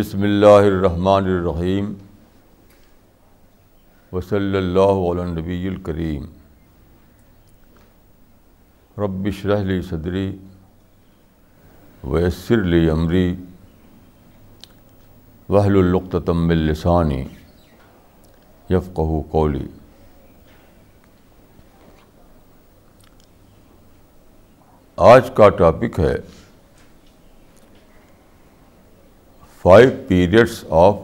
بسم اللہ الرحمن الرحیم وصلی اللہ علی نبی الکریم رب اشرح لی صدری ویسر لی امری وحل القتم من لسانی یفقہ قولی آج کا ٹاپک ہے five periods of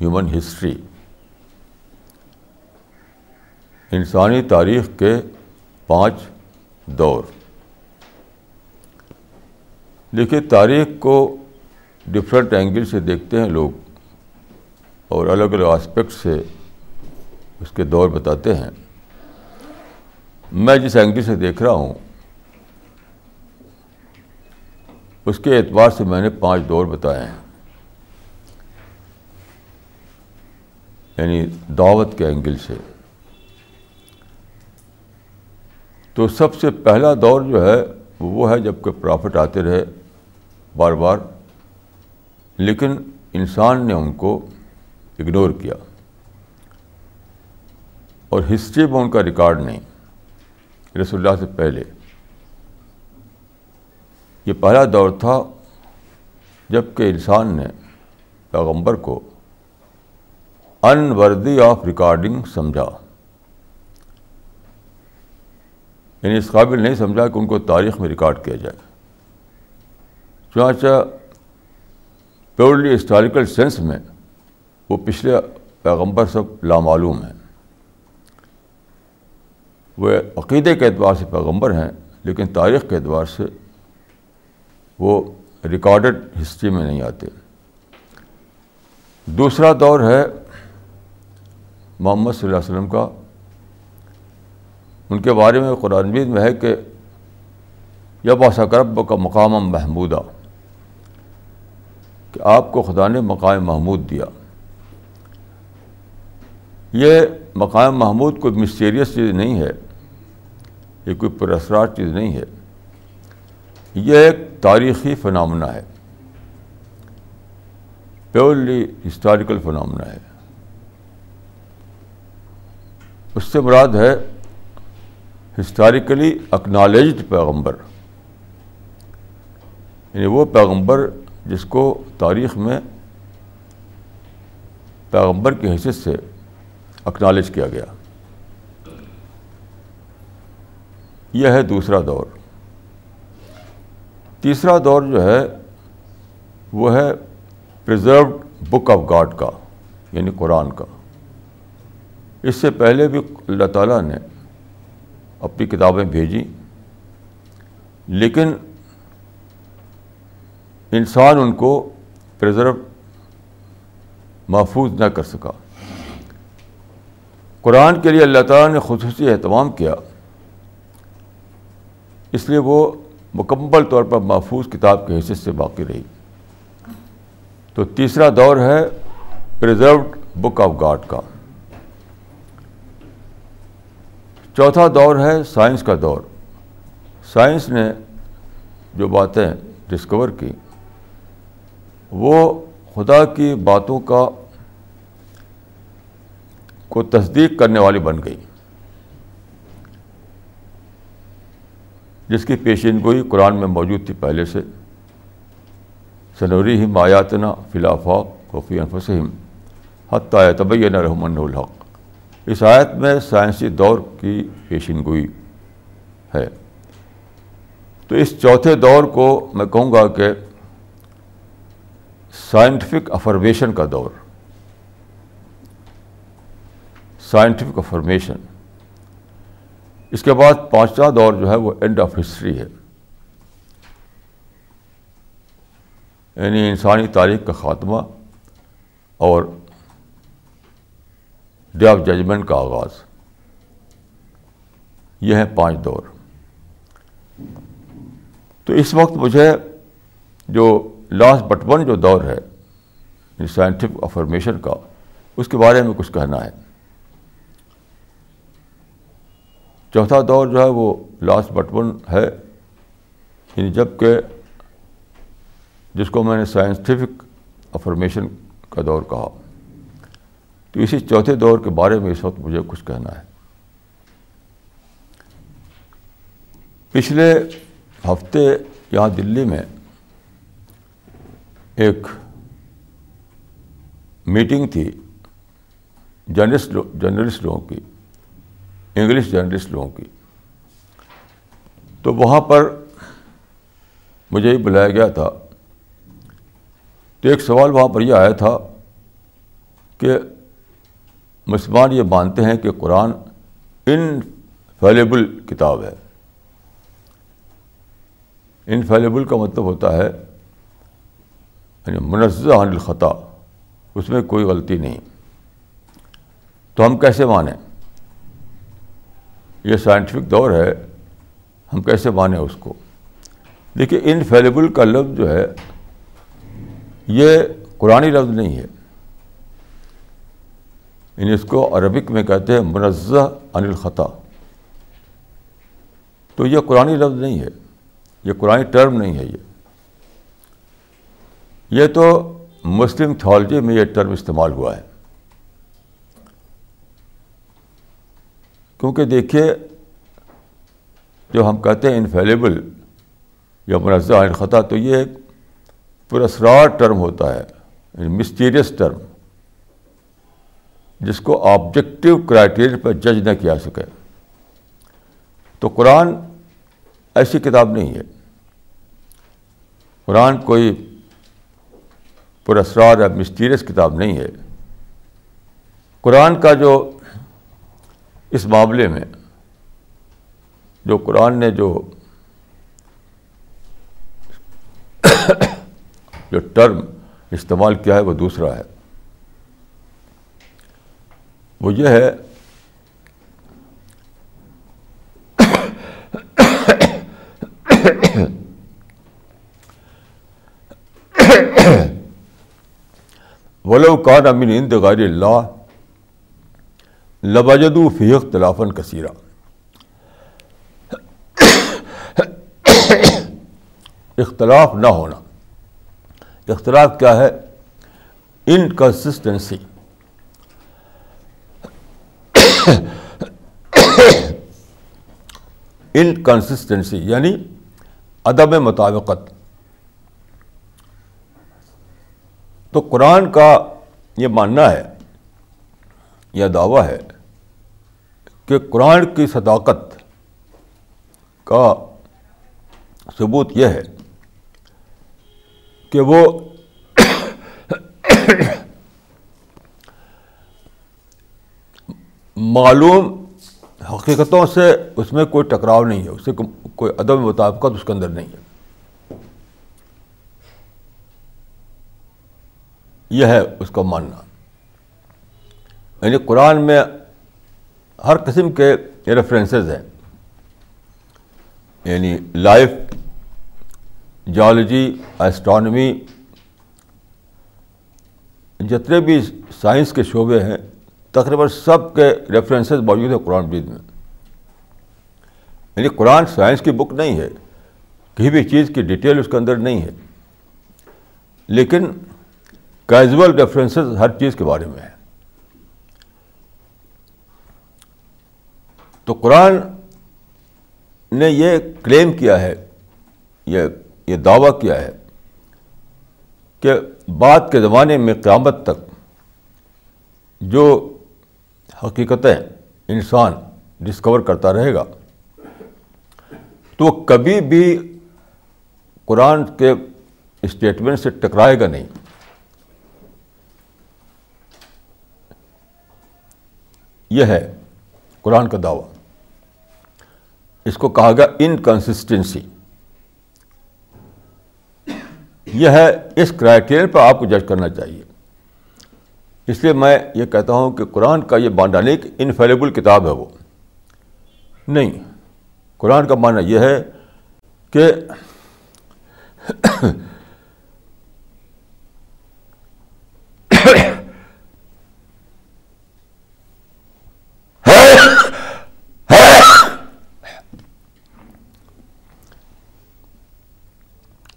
human history انسانی تاریخ کے پانچ دور۔ دیکھیے، تاریخ کو ڈفرینٹ اینگل سے دیکھتے ہیں لوگ اور الگ الگ آسپیکٹ سے اس کے دور بتاتے ہیں۔ میں جس اینگل سے دیکھ رہا ہوں، اس کے اعتبار سے میں نے پانچ دور بتائے ہیں۔ یعنی دعوت کے اینگل سے۔ تو سب سے پہلا دور جو ہے وہ ہے جبکہ پرافٹ آتے رہے بار بار، لیکن انسان نے ان کو اگنور کیا۔ اور ہسٹری میں ان کا ریکارڈ نہیں، رسول اللہ سے پہلے۔ یہ پہلا دور تھا جبکہ انسان نے پیغمبر کو ان وردی آف ریکارڈنگ سمجھا۔ یعنی اس قابل نہیں سمجھا کہ ان کو تاریخ میں ریکارڈ کیا جائے۔ چنانچہ پیورلی ہسٹوریکل سینس میں وہ پچھلے پیغمبر سب لامعلوم ہیں۔ وہ عقیدے کے اعتبار سے پیغمبر ہیں، لیکن تاریخ کے اعتبار سے وہ ریکارڈڈ ہسٹری میں نہیں آتے۔ دوسرا دور ہے محمد صلی اللہ علیہ وسلم کا۔ ان کے بارے میں قرآن مجید میں ہے کہ یب کرب کا مقام محمودہ کہ آپ کو خدا نے مقام محمود دیا۔ یہ مقام محمود کوئی مسٹیریس چیز نہیں ہے، یہ کوئی پرسرار چیز نہیں ہے۔ یہ ایک تاریخی فنامنا ہے، پیورلی ہسٹوریکل فنامنا ہے۔ اس سے مراد ہے ہسٹوریکلی اکنالجڈ پیغمبر۔ یعنی وہ پیغمبر جس کو تاریخ میں پیغمبر کی حیثیت سے اکنالج کیا گیا۔ یہ ہے دوسرا دور۔ تیسرا دور جو ہے وہ ہے پرزروڈ بک آف گاڈ کا یعنی قرآن کا۔ اس سے پہلے بھی اللہ تعالیٰ نے اپنی کتابیں بھیجی لیکن انسان ان کو پرزرو محفوظ نہ کر سکا۔ قرآن کے لیے اللہ تعالیٰ نے خصوصی اہتمام کیا۔ اس لیے وہ مکمل طور پر محفوظ کتاب کی حیثیت سے باقی رہی۔ تو تیسرا دور ہے پرزروڈ بک آف گاڈ کا۔ چوتھا دور ہے سائنس کا دور۔ سائنس نے جو باتیں ڈسکور کی، وہ خدا کی باتوں کا کو تصدیق کرنے والی بن گئی۔ جس کی پیشین گوئی قرآن میں موجود تھی پہلے سے۔ سنوری ہم آیاتنا فلافا کوفی انفسم حتیٰ طبی نہ رحمن الحق۔ اس آیت میں سائنسی دور کی پیشین گوئی ہے۔ تو اس چوتھے دور کو میں کہوں گا کہ سائنٹیفک افرمیشن کا دور۔ سائنٹیفک افرمیشن اس کے بعد پانچواں دور جو ہے وہ اینڈ آف ہسٹری ہے۔ یعنی انسانی تاریخ کا خاتمہ اور ڈے آف ججمنٹ کا آغاز۔ یہ ہے پانچ دور۔ تو اس وقت مجھے جو لاسٹ بٹ ون جو دور ہے سائنٹیفک افرمیشن کا، اس کے بارے میں کچھ کہنا ہے۔ چوتھا دور جو ہے، وہ لاسٹ بٹ ون ہے۔ یعنی جبکہ جس کو میں نے سائنٹیفک افرمیشن کا دور کہا۔ تو اسی چوتھے دور کے بارے میں اس وقت مجھے کچھ کہنا ہے۔ پچھلے ہفتے یہاں دلی میں ایک میٹنگ تھی جرنلسٹ جرنلسٹ لوگوں کی، انگلش جرنلسٹ لوگوں کی۔ تو وہاں پر مجھے ہی بلایا گیا تھا۔ تو ایک سوال وہاں پر یہ آیا تھا کہ مسلمان یہ مانتے ہیں کہ قرآن انفیلیبل کتاب ہے۔ انفیلیبل کا مطلب ہوتا ہے یعنی منزہ عن الخطا، اس میں کوئی غلطی نہیں۔ تو ہم کیسے مانیں؟ یہ سائنٹیفک دور ہے، ہم کیسے مانیں اس کو؟ دیکھیے، انفیلیبل کا لفظ جو ہے، یہ قرآن لفظ نہیں ہے۔ یعنی اس کو عربک میں کہتے ہیں منزہ عن الخطا۔ تو یہ قرآن لفظ نہیں ہے، یہ قرآن ٹرم نہیں ہے یہ۔ یہ تو مسلم تھالوجی میں یہ ٹرم استعمال ہوا ہے۔ کیونکہ دیکھیے، جو ہم کہتے ہیں انفیلیبل یا منزہ عن خطا تو یہ ایک پرسرار ٹرم ہوتا ہے یعنی مسٹیریس ٹرم۔ جس کو آبجیکٹو کرائٹیریا پر جج نہ کیا سکے۔ تو قرآن ایسی کتاب نہیں ہے۔ قرآن کوئی پرسرار یا مسٹیریس کتاب نہیں ہے۔ قرآن کا جو اس معاملے میں جو قرآن نے جو جو ٹرم استعمال کیا ہے وہ دوسرا ہے۔ وہ یہ ہے ولو کان امین اند غیر اللہ لبجدو فی اختلافاً کثیرہ اختلاف نہ ہونا۔ اختلاف کیا ہے؟ انکنسسٹنسی انکنسسٹنسی یعنی عدم مطابقت. تو قرآن کا یہ ماننا ہے یہ دعویٰ ہے کہ قرآن کی صداقت کا ثبوت یہ ہے کہ وہ معلوم حقیقتوں سے اس میں کوئی ٹکراؤ نہیں ہے، اس سے کوئی عدم مطابقت اس کے اندر نہیں ہے۔ یہ ہے اس کا ماننا۔ یعنی قرآن میں ہر قسم کے ریفرنسز ہیں۔ یعنی لائف جالوجی ایسٹرانومی جتنے بھی سائنس کے شعبے ہیں تقریباً سب کے ریفرنسز موجود ہیں قرآن مجید میں۔ یعنی قرآن سائنس کی بک نہیں ہے، کسی بھی چیز کی ڈیٹیل اس کے اندر نہیں ہے۔ لیکن کیزول ریفرنسز ہر چیز کے بارے میں ہے تو قرآن نے یہ کلیم کیا ہے، یہ یہ دعویٰ کیا ہے کہ بعد کے زمانے میں قیامت تک جو حقیقتیں انسان ڈسکور کرتا رہے گا۔ تو وہ کبھی بھی قرآن کے اسٹیٹمنٹ سے ٹکرائے گا نہیں۔ یہ ہے قرآن کا دعویٰ۔ اس کو کہا گیا انکنسسٹنسی یہ ہے اس کرائٹیریا پر آپ کو جج کرنا چاہیے۔ اس لیے میں یہ کہتا ہوں کہ قرآن کا یہ بانڈانک انفیلیبل کتاب ہے وہ۔ نہیں، قرآن کا معنی یہ ہے کہ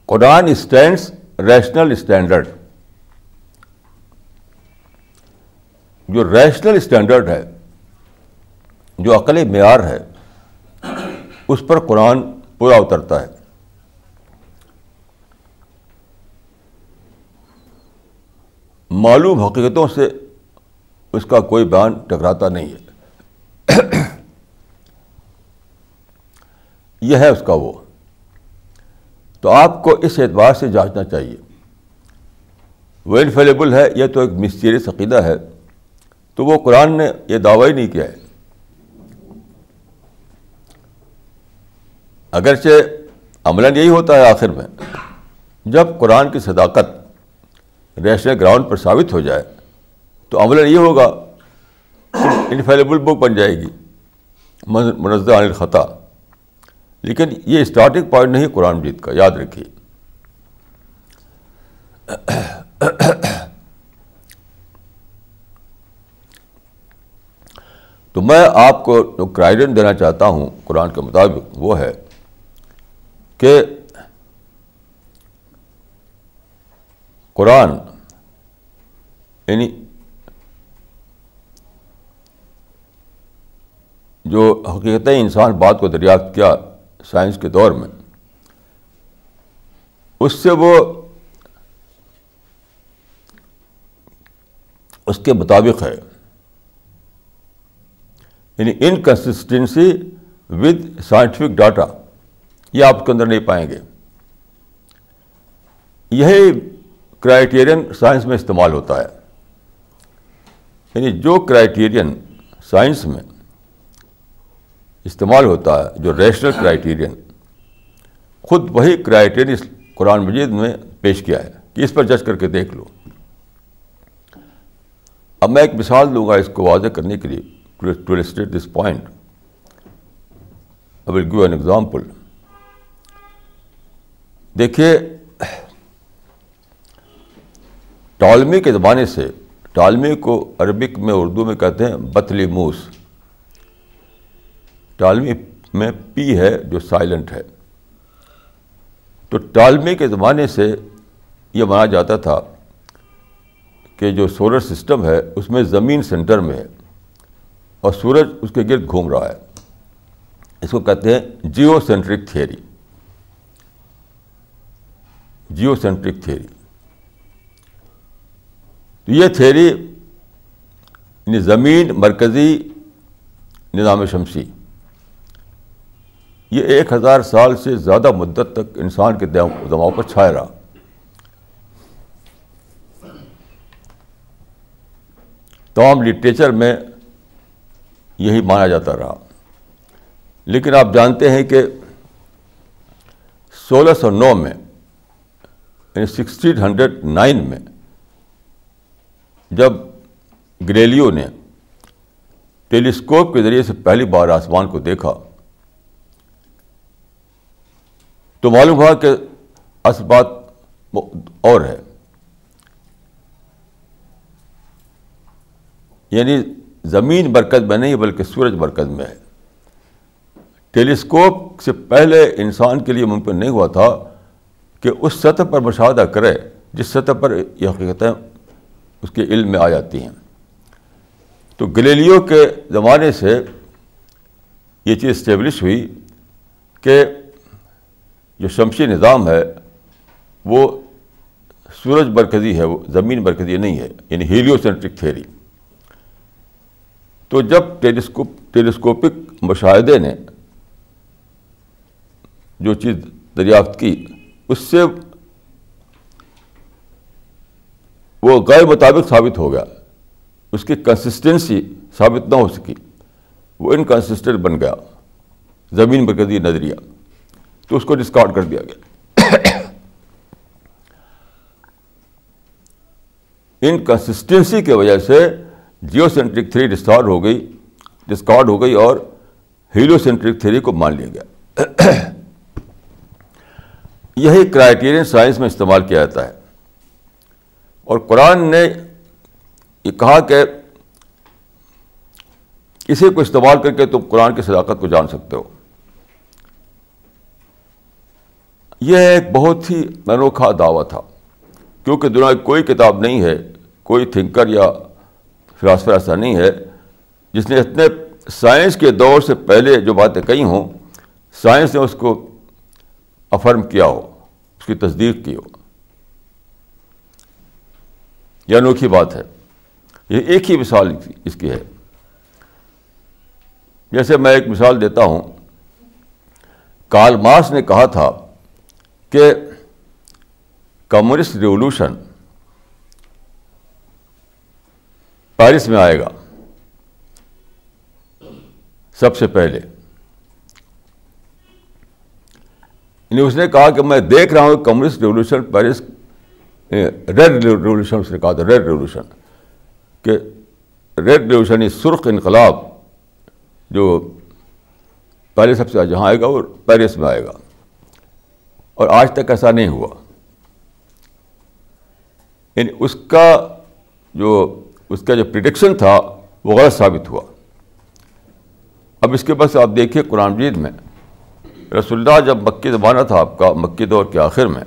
قرآن اسٹینڈس ریشنل اسٹینڈرڈ جو ریشنل اسٹینڈرڈ ہے، جو عقلی معیار ہے، اس پر قرآن پورا اترتا ہے۔ معلوم حقیقتوں سے اس کا کوئی بیان ٹکراتا نہیں ہے۔ یہ ہے اس کا وہ۔ تو آپ کو اس اعتبار سے جانچنا چاہیے۔ وہ انفیلیبل ہے، یہ تو ایک مسٹیریس عقیدہ ہے۔ تو وہ قرآن نے یہ دعوی نہیں کیا ہے۔ اگرچہ عملاً یہی ہوتا ہے آخر میں، جب قرآن کی صداقت ریشنل گراؤنڈ پر ثابت ہو جائے، تو عملاً یہ ہوگا انفیلیبل بک بن جائے گی منزہ عن الخطا۔ لیکن یہ اسٹارٹنگ پوائنٹ نہیں قرآن مجید کا، یاد رکھیے تو میں آپ کو جو کرائیڈن دینا چاہتا ہوں قرآن کے مطابق وہ ہے کہ قرآن یعنی جو حقیقت انسان بات کو دریافت کیا سائنس کے دور میں، اس سے وہ اس کے مطابق ہے۔ یعنی انکنسسٹینسی ود سائنٹیفک ڈاٹا یہ آپ کے اندر نہیں پائیں گے۔ یہی کرائٹیرین سائنس میں استعمال ہوتا ہے۔ یعنی جو کرائٹیرین سائنس میں استعمال ہوتا ہے، جو ریشنل کرائٹیرین خود وہی کرائٹیرین قرآن مجید میں پیش کیا ہے کہ اس پر جج کر کے دیکھ لو۔ اب میں ایک مثال دوں گا اس کو واضح کرنے کے لیے۔ To state this point I will give an example دیکھیے ٹالمی کے زمانے سے ٹالمی کو عربک میں اردو میں کہتے ہیں بتلی موس ٹالمی میں پی ہے جو سائلنٹ ہے۔ تو ٹالمی کے زمانے سے یہ مانا جاتا تھا کہ جو سولر سسٹم ہے، اس میں زمین سینٹر میں ہے۔ اور سورج اس کے گرد گھوم رہا ہے۔ اس کو کہتے ہیں geocentric theory. Geocentric theory. تو یہ تھیری یعنی زمین مرکزی نظام شمسی۔ یہ ایک ہزار سال سے زیادہ مدت تک انسان کے دماغ پر چھائے رہا۔ تمام لٹریچر میں یہی مانا جاتا رہا۔ لیکن آپ جانتے ہیں کہ سولہ سو نو میں یعنی سکسٹین ہنڈریڈ نائن میں، جب گریلیو نے ٹیلیسکوپ کے ذریعے سے پہلی بار آسمان کو دیکھا، تو معلوم ہوا کہ اصل بات اور ہے۔ یعنی زمین برکت میں نہیں بلکہ سورج برکت میں ہے۔ ٹیلیسکوپ سے پہلے انسان کے لیے ممکن نہیں ہوا تھا کہ اس سطح پر مشاہدہ کرے جس سطح پر یہ حقیقتیں اس کے علم میں آ جاتی ہیں۔ تو گلیلیو کے زمانے سے یہ چیز اسٹیبلش ہوئی کہ جو شمسی نظام ہے وہ سورج برکزی ہے، وہ زمین برکزی نہیں ہے یعنی ہیلیو سینٹرک تھیری تو جب ٹیلیسکوپ ٹیلیسکوپک مشاہدے نے جو چیز دریافت کی، اس سے وہ غیر مطابق ثابت ہو گیا۔ اس کی کنسسٹنسی ثابت نہ ہو سکی۔ وہ انکنسسٹنٹ بن گیا۔ زمین برکزی نظریہ۔ تو اس کو ڈسکارڈ کر دیا گیا۔ انکنسسٹنسی کی وجہ سے جیو سینٹرک تھری ڈسکارڈ ہو گئی ڈسکارڈ ہو گئی اور ہیلو سینٹرک تھری کو مان لیا گیا۔ یہی کرائٹیرین سائنس میں استعمال کیا جاتا ہے۔ اور قرآن نے یہ کہا کہ کسی کو استعمال کر کے تم قرآن کی صداقت کو جان سکتے ہو۔ یہ ایک بہت ہی انوکھا دعویٰ تھا، کیونکہ دنیا کوئی کتاب نہیں ہے، کوئی تھنکر یا فلاسفر ایسا نہیں ہے۔ جس نے اتنے سائنس کے دور سے پہلے جو باتیں کہی ہوں، سائنس نے اس کو افرم کیا ہو، اس کی تصدیق کی ہو۔ یہ انوکھی بات ہے۔ یہ ایک ہی مثال اس کی ہے۔ جیسے میں ایک مثال دیتا ہوں۔ کال مارس نے کہا تھا کہ کمیونسٹ ریولوشن پیرس میں آئے گا۔ سب سے پہلے۔ یعنی اس نے کہا کہ میں دیکھ رہا ہوں کمیونسٹ ریولوشن پیرس یعنی ریڈ ریولوشن اس نے کہا تھا ریڈ ریولوشن کہ ریڈ ریولوشن یہ یعنی سرخ انقلاب جو پہلے سب سے جہاں آئے گا وہ پیرس میں آئے گا۔ اور آج تک ایسا نہیں ہوا۔ یعنی اس کا جو اس کا جو پریڈکشن تھا وہ غلط ثابت ہوا۔ اب اس کے بعد آپ دیکھیے قرآن مجید میں، رسول اللہ جب مکی زمانہ تھا آپ کا، مکی دور کے آخر میں،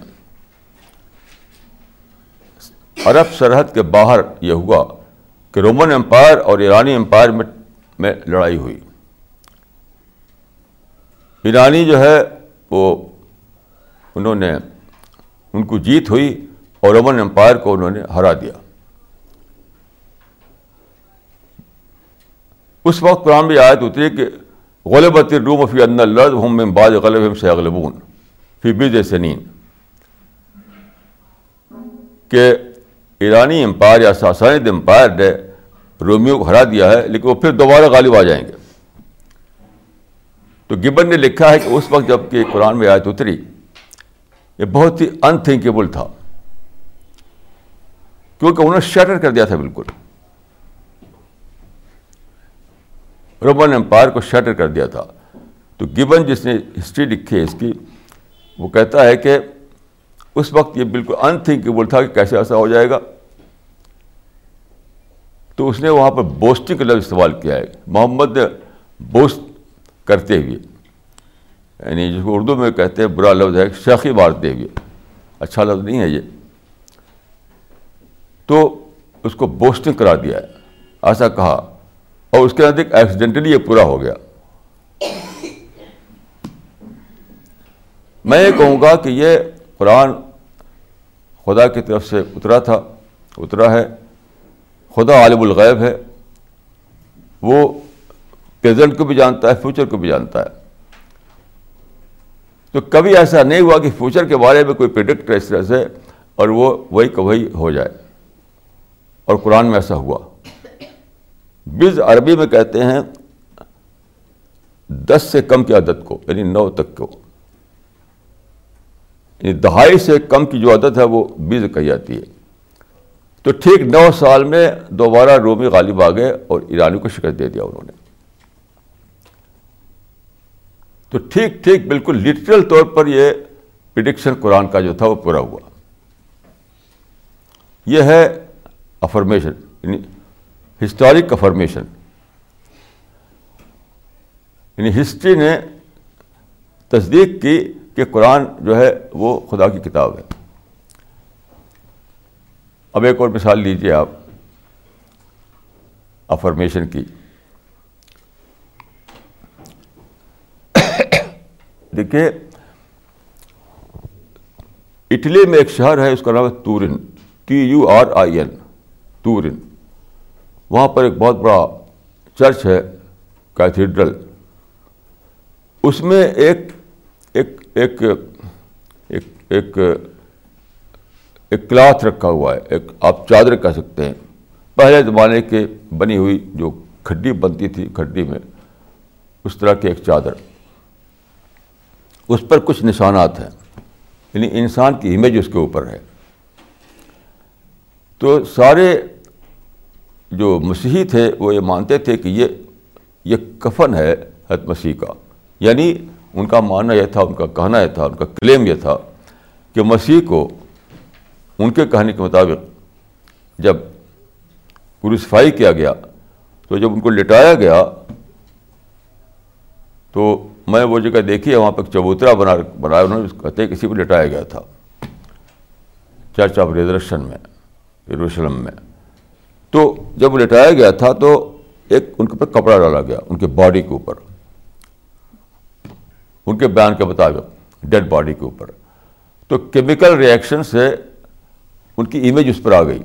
عرب سرحد کے باہر یہ ہوا کہ رومن امپائر اور ایرانی امپائر میں میں لڑائی ہوئی۔ ایرانی جو ہے وہ، انہوں نے، ان کو جیت ہوئی اور رومن امپائر کو انہوں نے ہرا دیا۔ اس وقت قرآن بھی آیت اتری کہ غلبت روم فی ان الرد ہم میں بعض غلب سے اغلبون فی بز سنین۔ کہ ایرانی امپائر یا ساسانید امپائر نے رومیو کو ہرا دیا ہے، لیکن وہ پھر دوبارہ غالب آ جائیں گے۔ تو گبن نے لکھا ہے کہ اس وقت جبکہ قرآن میں آیت اتری، یہ بہت ہی انتھنکیبل تھا۔ کیونکہ انہوں نے شٹر کر دیا تھا بالکل۔ رومن امپائر کو شٹر کر دیا تھا۔ تو گبن جس نے ہسٹری لکھی ہے اس کی، وہ کہتا ہے کہ اس وقت یہ بالکل انتھنکیبل تھا کہ کیسے ایسا ہو جائے گا۔ تو اس نے وہاں پر بوسٹنگ کا لفظ استعمال کیا ہے، محمد نے بوسٹ کرتے ہوئے۔ یعنی جس کو اردو میں کہتے ہیں، برا لفظ ہے شیخی مارتے ہوئے۔ اچھا لفظ نہیں ہے یہ۔ تو اس کو بوسٹنگ کرا دیا ہے۔ ایسا کہا۔ اور اس کے نزدیک ایکسیڈنٹلی یہ پورا ہو گیا۔ میں یہ کہوں گا کہ یہ قرآن خدا کی طرف سے اترا تھا، اترا ہے۔ خدا عالم الغیب ہے۔ وہ پریزنٹ کو بھی جانتا ہے فیوچر کو بھی جانتا ہے۔ تو کبھی ایسا نہیں ہوا کہ فیوچر کے بارے میں کوئی پریڈکٹ اس طرح سے اور وہ وہی کہ وہی ہو جائے۔ اور قرآن میں ایسا ہوا۔ بز عربی میں کہتے ہیں دس سے کم کی عدد کو یعنی نو تک کو۔ یعنی دہائی سے کم کی جو عدد ہے وہ بز کہی جاتی ہے۔ تو ٹھیک نو سال میں دوبارہ رومی غالب آ گئے اور ایرانی کو شکست دے دیا انہوں نے۔ تو ٹھیک ٹھیک، بالکل لٹرل طور پر یہ پرڈکشن قرآن کا جو تھا وہ پورا ہوا۔ یہ ہے افرمیشن یعنی ہسٹورک افرمیشن۔ یعنی ہسٹری نے تصدیق کی کہ قرآن جو ہے وہ خدا کی کتاب ہے۔ اب ایک اور مثال لیجیے آپ افرمیشن کی۔ دیکھیے، اٹلی میں ایک شہر ہے، اس کا نام ہے Turin, T U R I N, Turin. وہاں پر ایک بہت بڑا چرچ ہے، کیتھیڈرل۔ اس میں ایک ایک ایک ایک ایک کلاتھ رکھا ہوا ہے، ایک آپ چادر کہہ سکتے ہیں۔ پہلے زمانے کے بنی ہوئی جو کھڈی بنتی تھی، کھڈی میں اس طرح کی ایک چادر۔ اس پر کچھ نشانات ہیں یعنی انسان کی امیج اس کے اوپر ہے۔ تو سارے جو مسیحی تھے وہ یہ مانتے تھے کہ یہ یہ کفن ہے حت مسیح کا۔ یعنی ان کا ماننا یہ تھا، ان کا کہنا یہ تھا، ان کا کلیم یہ تھا کہ مسیح کو ان کے کہنے کے مطابق جب کروسفائی کیا گیا، تو جب ان کو لٹایا گیا، تو میں وہ جگہ دیکھی ہے، وہاں پہ چبوترا بنا بنایا، انہوں نے کہتے کسی کو لٹایا گیا تھا۔ چرچ آف ریزرشن میں، یروشلم میں۔ تو جب وہ لٹایا گیا تھا تو ایک ان کے اوپر کپڑا ڈالا گیا، ان کے باڈی کے اوپر۔ ان کے بیان کے مطابق ڈیڈ باڈی کے اوپر۔ تو کیمیکل ریئیکشن سے ان کی امیج اس پر آ گئی۔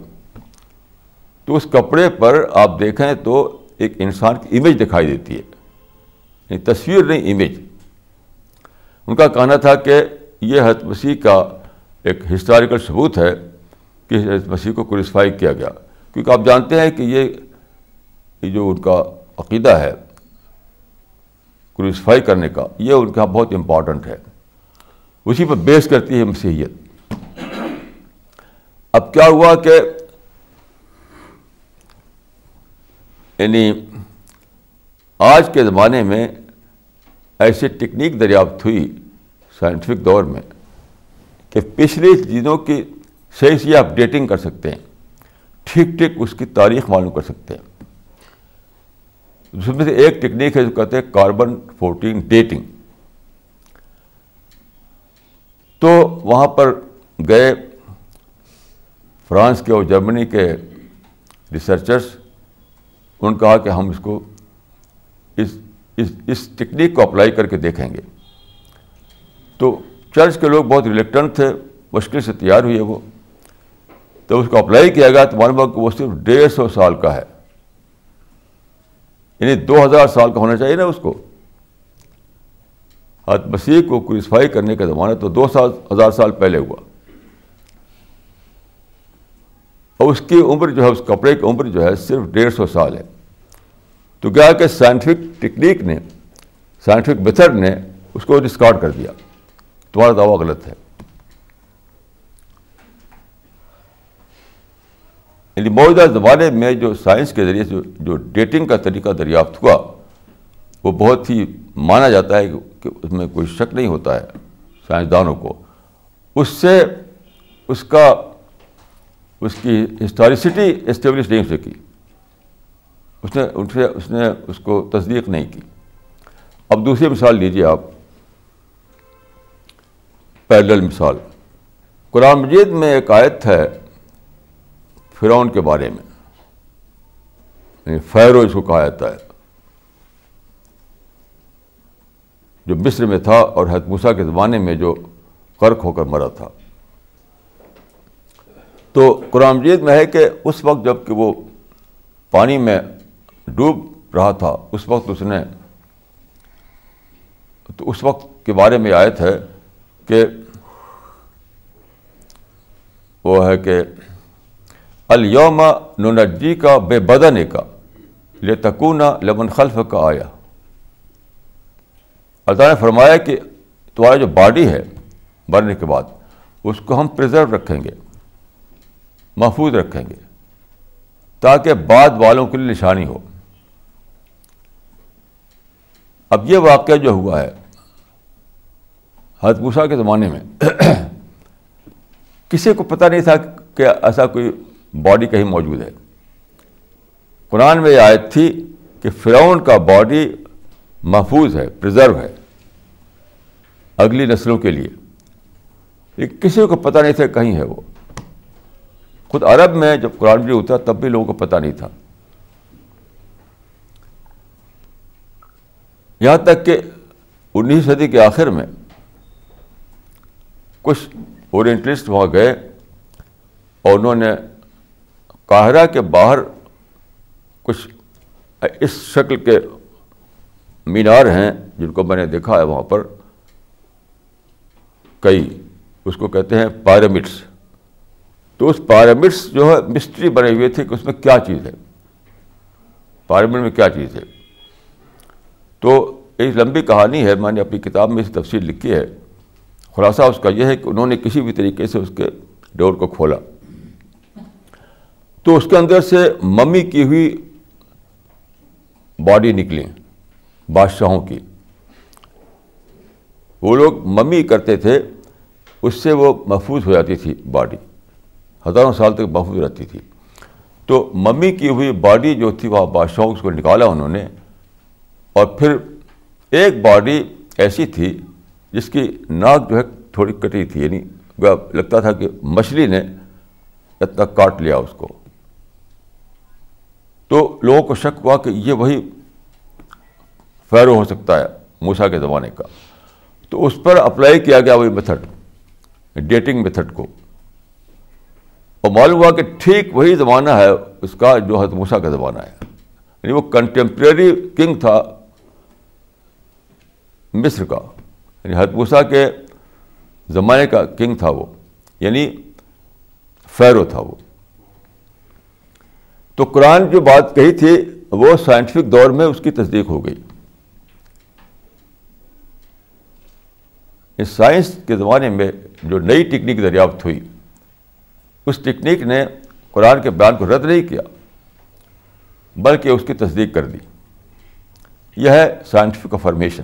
تو اس کپڑے پر آپ دیکھیں تو ایک انسان کی امیج دکھائی دیتی ہے۔ یعنی تصویر نہیں امیج ان کا کہنا تھا کہ یہ حضرت مسیح کا ایک ہسٹوریکل ثبوت ہے کہ حضرت مسیح کو کریسفائی کیا گیا۔ کیونکہ آپ جانتے ہیں کہ یہ جو ان کا عقیدہ ہے کریسفائی کرنے کا، یہ ان کا ہاں بہت امپورٹنٹ ہے۔ اسی پر بیس کرتی ہے مسیحیت۔ اب کیا ہوا کہ یعنی آج کے زمانے میں ایسی ٹیکنیک دریافت ہوئی سائنٹیفک دور میں کہ پچھلی چیزوں کی صحیح سے اپڈیٹنگ کر سکتے ہیں۔ ٹھیک ٹھیک اس کی تاریخ معلوم کر سکتے ہیں۔ اس میں سے ایک ٹیکنیک ہے جو کہتے ہیں کاربن فورٹین ڈیٹنگ۔ تو وہاں پر گئے فرانس کے اور جرمنی کے ریسرچرس ان کہا کہ ہم اس کو اس اس اس ٹیکنیک کو اپلائی کر کے دیکھیں گے۔ تو چرچ کے لوگ بہت ریلیکٹنٹ تھے، مشکل سے تیار ہوئی ہے وہ۔ تو اس کو اپلائی کیا گیا تو معلوم کہ وہ صرف ڈیڑھ سو سال کا ہے۔ یعنی دو ہزار سال کا ہونا چاہیے نا اس کو۔ حد مسیح کو کریسفائی کرنے کا زمانہ تو دو سال، ہزار سال پہلے ہوا۔ اور اس کی عمر جو ہے، اس کپڑے کی عمر جو ہے، صرف ڈیڑھ سو سال ہے۔ تو کیا کہ سائنٹیفک ٹیکنیک نے سائنٹیفک میتھڈ نے اس کو ڈسکارڈ کر دیا۔ تمہارا دعویٰ غلط ہے۔ یعنی موجودہ زمانے میں جو سائنس کے ذریعے سے جو ڈیٹنگ کا طریقہ دریافت ہوا، وہ بہت ہی مانا جاتا ہے کہ اس میں کوئی شک نہیں ہوتا ہے سائنسدانوں کو۔ اس سے اس کا، اس کی ہسٹوریسٹی اسٹیبلش نہیں ہو سکی۔ اس نے ان سے، اس نے اس کو تصدیق نہیں کی۔ اب دوسری مثال لیجیے آپ۔ پیرل مثال۔ قرآن مجید میں ایک آیت ہے۔ فرعون کے بارے میں۔ یعنی فیرو اس کو کہا جاتا ہے۔ جو مصر میں تھا اور موسیٰ کے زمانے میں جو قرق ہو کر مرا تھا۔ تو قرآن مجید میں ہے کہ اس وقت جبکہ وہ پانی میں ڈوب رہا تھا، اس وقت اس نے تو اس وقت کے بارے میں آیت ہے کہ وہ ہے کہ الوم نجی کا بے بدن کا لے تکونا لمن خلف کا آیا اللہ نے فرمایا کہ تمہارا جو باڈی ہے مرنے کے بعد، اس کو ہم پرزرو رکھیں گے، محفوظ رکھیں گے، تاکہ بعد والوں کے لیے نشانی ہو۔ اب یہ واقعہ جو ہوا ہے، حضرت کے زمانے میں، کسی کو پتہ نہیں تھا کہ ایسا کوئی باڈی کہیں موجود ہے۔ قرآن میں یہ آیت تھی کہ فرعون کا باڈی محفوظ ہے پرزرو ہے۔ اگلی نسلوں کے لیے۔ لیکن کسی کو پتہ نہیں تھا کہیں ہے وہ۔ خود عرب میں جب قرآن بھی ہوتا تب بھی لوگوں کو پتہ نہیں تھا۔ یہاں تک کہ انیس صدی کے آخر میں کچھ اورینٹلسٹ وہاں گئے اور انہوں نے قاہرہ کے باہر کچھ اس شکل کے مینار ہیں جن کو میں نے دیکھا ہے وہاں پر، کئی، اس کو کہتے ہیں پیرامڈس تو اس پیرامڈس جو ہے مسٹری بنے ہوئے تھے کہ اس میں کیا چیز ہے۔ پیرامڈ میں کیا چیز ہے۔ تو ایک لمبی کہانی ہے، میں نے اپنی کتاب میں اس تفصیل لکھی ہے۔ خلاصہ اس کا یہ ہے کہ انہوں نے کسی بھی طریقے سے اس کے ڈور کو کھولا۔ تو اس کے اندر سے ممی کی ہوئی باڈی نکلی، بادشاہوں کی۔ وہ لوگ ممی کرتے تھے، اس سے وہ محفوظ ہو جاتی تھی باڈی، ہزاروں سال تک محفوظ رہتی تھی۔ تو ممی کی ہوئی باڈی جو تھی وہ بادشاہوں اس کو نکالا انہوں نے۔ اور پھر ایک باڈی ایسی تھی جس کی ناک جو ہے تھوڑی کٹی تھی یعنی لگتا تھا کہ مچھلی نے اتنا کاٹ لیا اس کو۔ تو لوگوں کو شک ہوا کہ یہ وہی فیرو ہو سکتا ہے موسا کے زمانے کا۔ تو اس پر اپلائی کیا گیا وہی میتھڈ، ڈیٹنگ میتھڈ کو۔ اور معلوم ہوا کہ ٹھیک وہی زمانہ ہے اس کا جو حضرت موسیٰ کا زمانہ ہے۔ یعنی وہ کنٹمپریری کنگ تھا مصر کا۔ یعنی حضرت موسیٰ کے زمانے کا کنگ تھا وہ۔ یعنی فیرو تھا وہ۔ تو قرآن جو بات کہی تھی، وہ سائنٹیفک دور میں اس کی تصدیق ہو گئی۔ اس سائنس کے زمانے میں جو نئی ٹیکنیک دریافت ہوئی، اس ٹیکنیک نے قرآن کے بیان کو رد نہیں کیا، بلکہ اس کی تصدیق کر دی۔ یہ ہے سائنٹیفک افرمیشن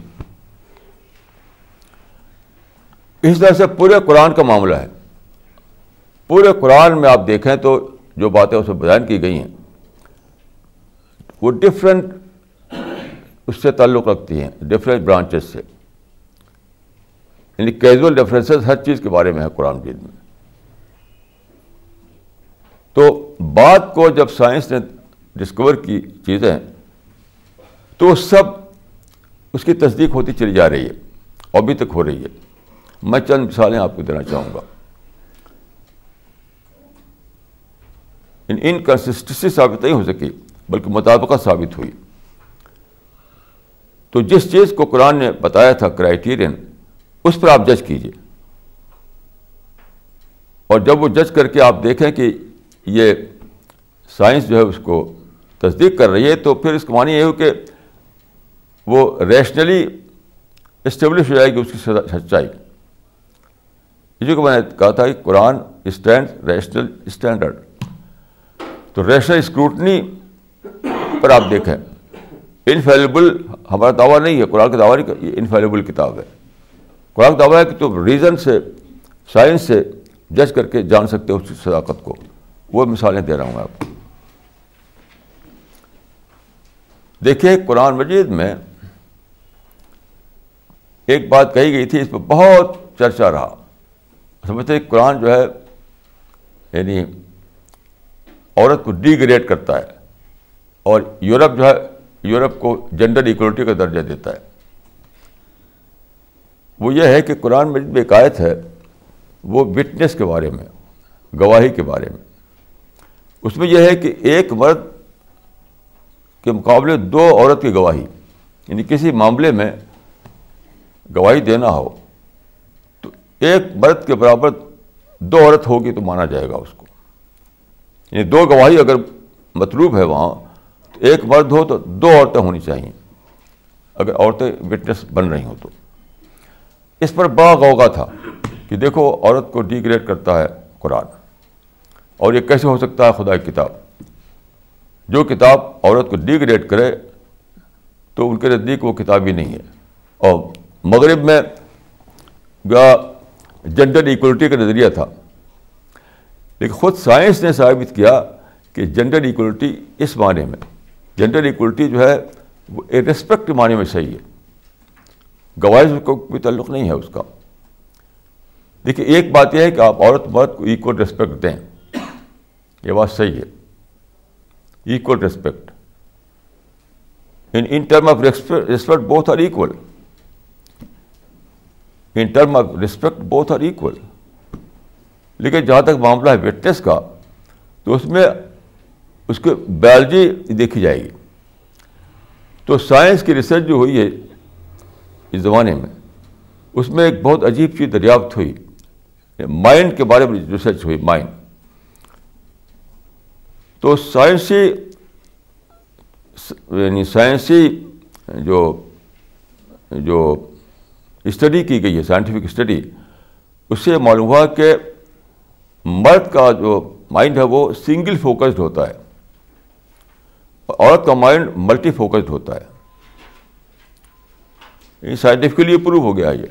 اس طرح سے پورے قرآن کا معاملہ ہے۔ پورے قرآن میں آپ دیکھیں تو جو باتیں اس میں بیان کی گئی ہیں وہ ڈفرینٹ اس سے تعلق رکھتی ہیں ڈفرینٹ برانچز سے۔ یعنی کیجول ڈفرینسز ہر چیز کے بارے میں ہے قرآن مجید میں۔ تو بات کو جب سائنس نے ڈسکور کی چیزیں، تو سب اس کی تصدیق ہوتی چلی جا رہی ہے ابھی تک ہو رہی ہے۔ میں چند مثالیں آپ کو دینا چاہوں گا۔ انکنسسٹنسی ثابت نہیں ہو سکی۔ بلکہ مطابقت ثابت ہوئی۔ تو جس چیز کو قرآن نے بتایا تھا کرائٹیرین اس پر آپ جج کیجیے اور جب وہ جج کر کے آپ دیکھیں کہ یہ سائنس جو ہے اس کو تصدیق کر رہی ہے، تو پھر اس کا معنی یہ ہو کہ وہ ریشنلی اسٹیبلش ہو جائے گی، اس کی سچائی۔ جو کہ میں نے کہا تھا کہ قرآن اسٹینڈ ریشنل اسٹینڈرڈ تو ریشنل اسکروٹنی پر آپ دیکھیں۔ انفیلیبل ہمارا دعویٰ نہیں ہے، قرآن کا دعویٰ نہیں، یہ انفیلیبل کتاب ہے۔ قرآن کا دعویٰ ہے کہ تم ریزن سے سائنس سے جج کر کے جان سکتے ہو اس کی صداقت کو۔ وہ مثالیں دے رہا ہوں آپ کو۔ دیکھیے قرآن مجید میں ایک بات کہی گئی تھی، اس پہ بہت چرچا رہا۔ سمجھتے قرآن جو ہے یعنی عورت کو ڈی گریڈ کرتا ہے۔ اور یورپ جو ہے، یورپ کو جنڈر ایکولٹی کا درجہ دیتا ہے۔ وہ یہ ہے کہ قرآن مجید میں ایک آیت ہے، وہ وٹنس کے بارے میں، گواہی کے بارے میں۔ اس میں یہ ہے کہ ایک مرد کے مقابلے دو عورت کی گواہی یعنی کسی معاملے میں گواہی دینا ہو، تو ایک مرد کے برابر دو عورت ہوگی تو مانا جائے گا اس کو۔ یعنی دو گواہی اگر مطلوب ہے وہاں ایک مرد ہو تو دو عورتیں ہونی چاہئیں اگر عورتیں وٹنس بن رہی ہوں تو۔ اس پر بڑا غوغا تھا کہ دیکھو عورت کو ڈیگریڈ کرتا ہے قرآن۔ اور یہ کیسے ہو سکتا ہے خدا کی کتاب؟ جو کتاب عورت کو ڈیگریڈ کرے تو ان کے نزدیک وہ کتاب ہی نہیں ہے۔ اور مغرب میں جنڈر ایکولٹی کا نظریہ تھا۔ لیکن خود سائنس نے ثابت کیا کہ جنڈر ایکولٹی اس معنی میں جنڈر ایکولٹی جو ہے وہ رسپیکٹ معنی میں صحیح ہے۔ گواہی کو کوئی تعلق نہیں ہے اس کا۔ دیکھیے، ایک بات یہ ہے کہ آپ عورت مرد کو ایکول ریسپیکٹ دیں۔ یہ بات صحیح ہے۔ Equal respect in term of respect both are equal in term of respect both are equal لیکن جہاں تک معاملہ ہے وٹنس کا، تو اس میں اس کی بایولوجی دیکھی جائے گی۔ تو سائنس کی ریسرچ جو ہوئی ہے اس زمانے میں، اس میں ایک بہت عجیب چیز دریافت ہوئی۔ مائنڈ کے بارے میں ریسرچ ہوئی مائنڈ تو سائنسی یعنی سائنسی جو جو اسٹڈی کی گئی ہے سائنٹیفک اسٹڈی اس سے معلوم ہوا کہ مرد کا جو مائنڈ ہے وہ سنگل فوکسڈ ہوتا ہے۔ عورت کا مائنڈ ملٹی فوکسڈ ہوتا ہے۔ یہ سائنٹیفکلی پروو ہو گیا یہ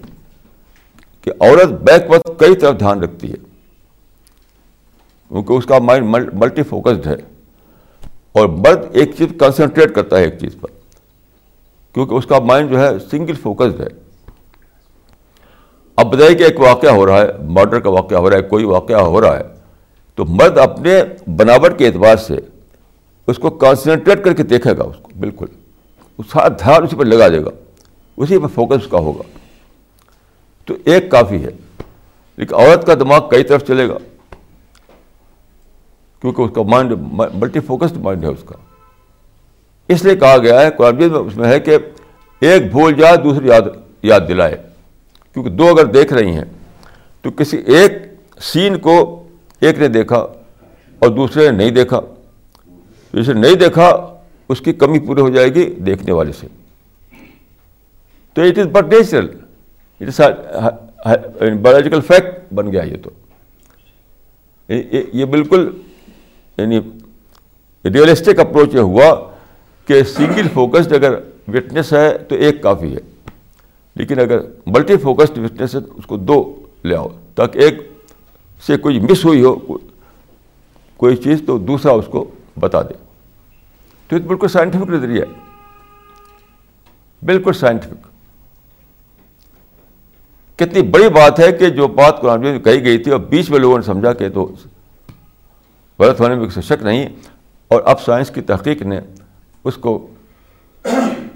کہ عورت بیک وقت کئی طرف دھیان رکھتی ہے۔ کیونکہ اس کا مائنڈ ملٹی فوکسڈ ہے۔ اور مرد ایک چیز کنسنٹریٹ کرتا ہے ایک چیز پر۔ کیونکہ اس کا مائنڈ جو ہے سنگل فوکسڈ ہے۔ اب بتائیے کہ ایک واقعہ ہو رہا ہے مرڈر کا واقعہ ہو رہا ہے، کوئی واقعہ ہو رہا ہے۔ تو مرد اپنے بناوٹ کے اعتبار سے اس کو کانسنٹریٹ کر کے دیکھے گا اس کو، بالکل۔ اس سارا دھیان اسی پر لگا دے گا۔ اسی پہ فوکس اس کا ہوگا۔ تو ایک کافی ہے۔ لیکن عورت کا دماغ کئی طرف چلے گا۔ کیونکہ اس کا مائنڈ ملٹی فوکسڈ مائنڈ ہے اس کا۔ اس لیے کہا گیا ہے، قرآن میں اس میں ہے کہ ایک بھول جائے، دوسری یاد یاد دلائے۔ کیونکہ دو اگر دیکھ رہی ہیں، تو کسی ایک سین کو ایک نے دیکھا اور دوسرے نے نہیں دیکھا۔ جسے نہیں دیکھا، اس کی کمی پوری ہو جائے گی دیکھنے والے سے۔ تو it is but natural it is biological fact بن گیا یہ تو۔ یہ بالکل یعنی ریئلسٹک اپروچ یہ ہوا کہ سنگل فوکسڈ اگر وٹنس ہے تو ایک کافی ہے۔ لیکن اگر ملٹی فوکسڈ وٹنس ہے تو اس کو دو لے آؤ، تاکہ ایک سے کوئی مس ہوئی ہو، کوئی چیز تو دوسرا اس کو بتا دے۔ تو یہ بالکل سائنٹیفک نظریہ ہے۔ بالکل سائنٹیفک کتنی بڑی بات ہے کہ جو بات قرآن میں کہی گئی تھی اور بیچ میں لوگوں نے سمجھا کہ تو غلط ہونے میں شک نہیں اور اب سائنس کی تحقیق نے اس کو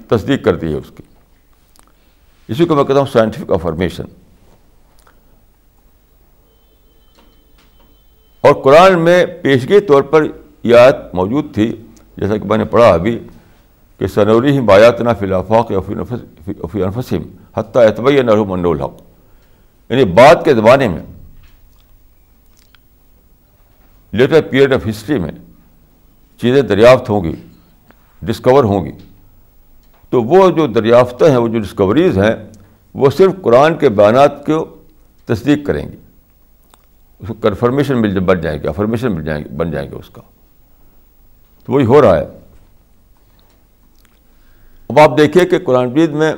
تصدیق کر دی ہے اس کی۔ اسی کو میں کہتا ہوں سائنٹیفک افارمیشن اور قرآن میں پیشگی طور پر یہ آیت موجود تھی، جیسا کہ میں نے پڑھا ابھی، کہ سنوری ہی بایات نا فی افی انفسم حتیٰ اعتبیہ نرو من الحق۔ یعنی بعد کے زمانے میں لیٹر پیریڈ آف ہسٹری میں چیزیں دریافت ہوں گی ڈسکور ہوں گی۔ تو وہ جو دریافتیں ہیں، وہ جو ڈسکوریز ہیں، وہ صرف قرآن کے بیانات کو تصدیق کریں گی اس کو کنفرمیشن مل بن جائیں گے افرمیشن مل جائیں گے، بن جائیں گے اس کا۔ تو وہی ہو رہا ہے۔ اب آپ دیکھیے کہ قرآن جید میں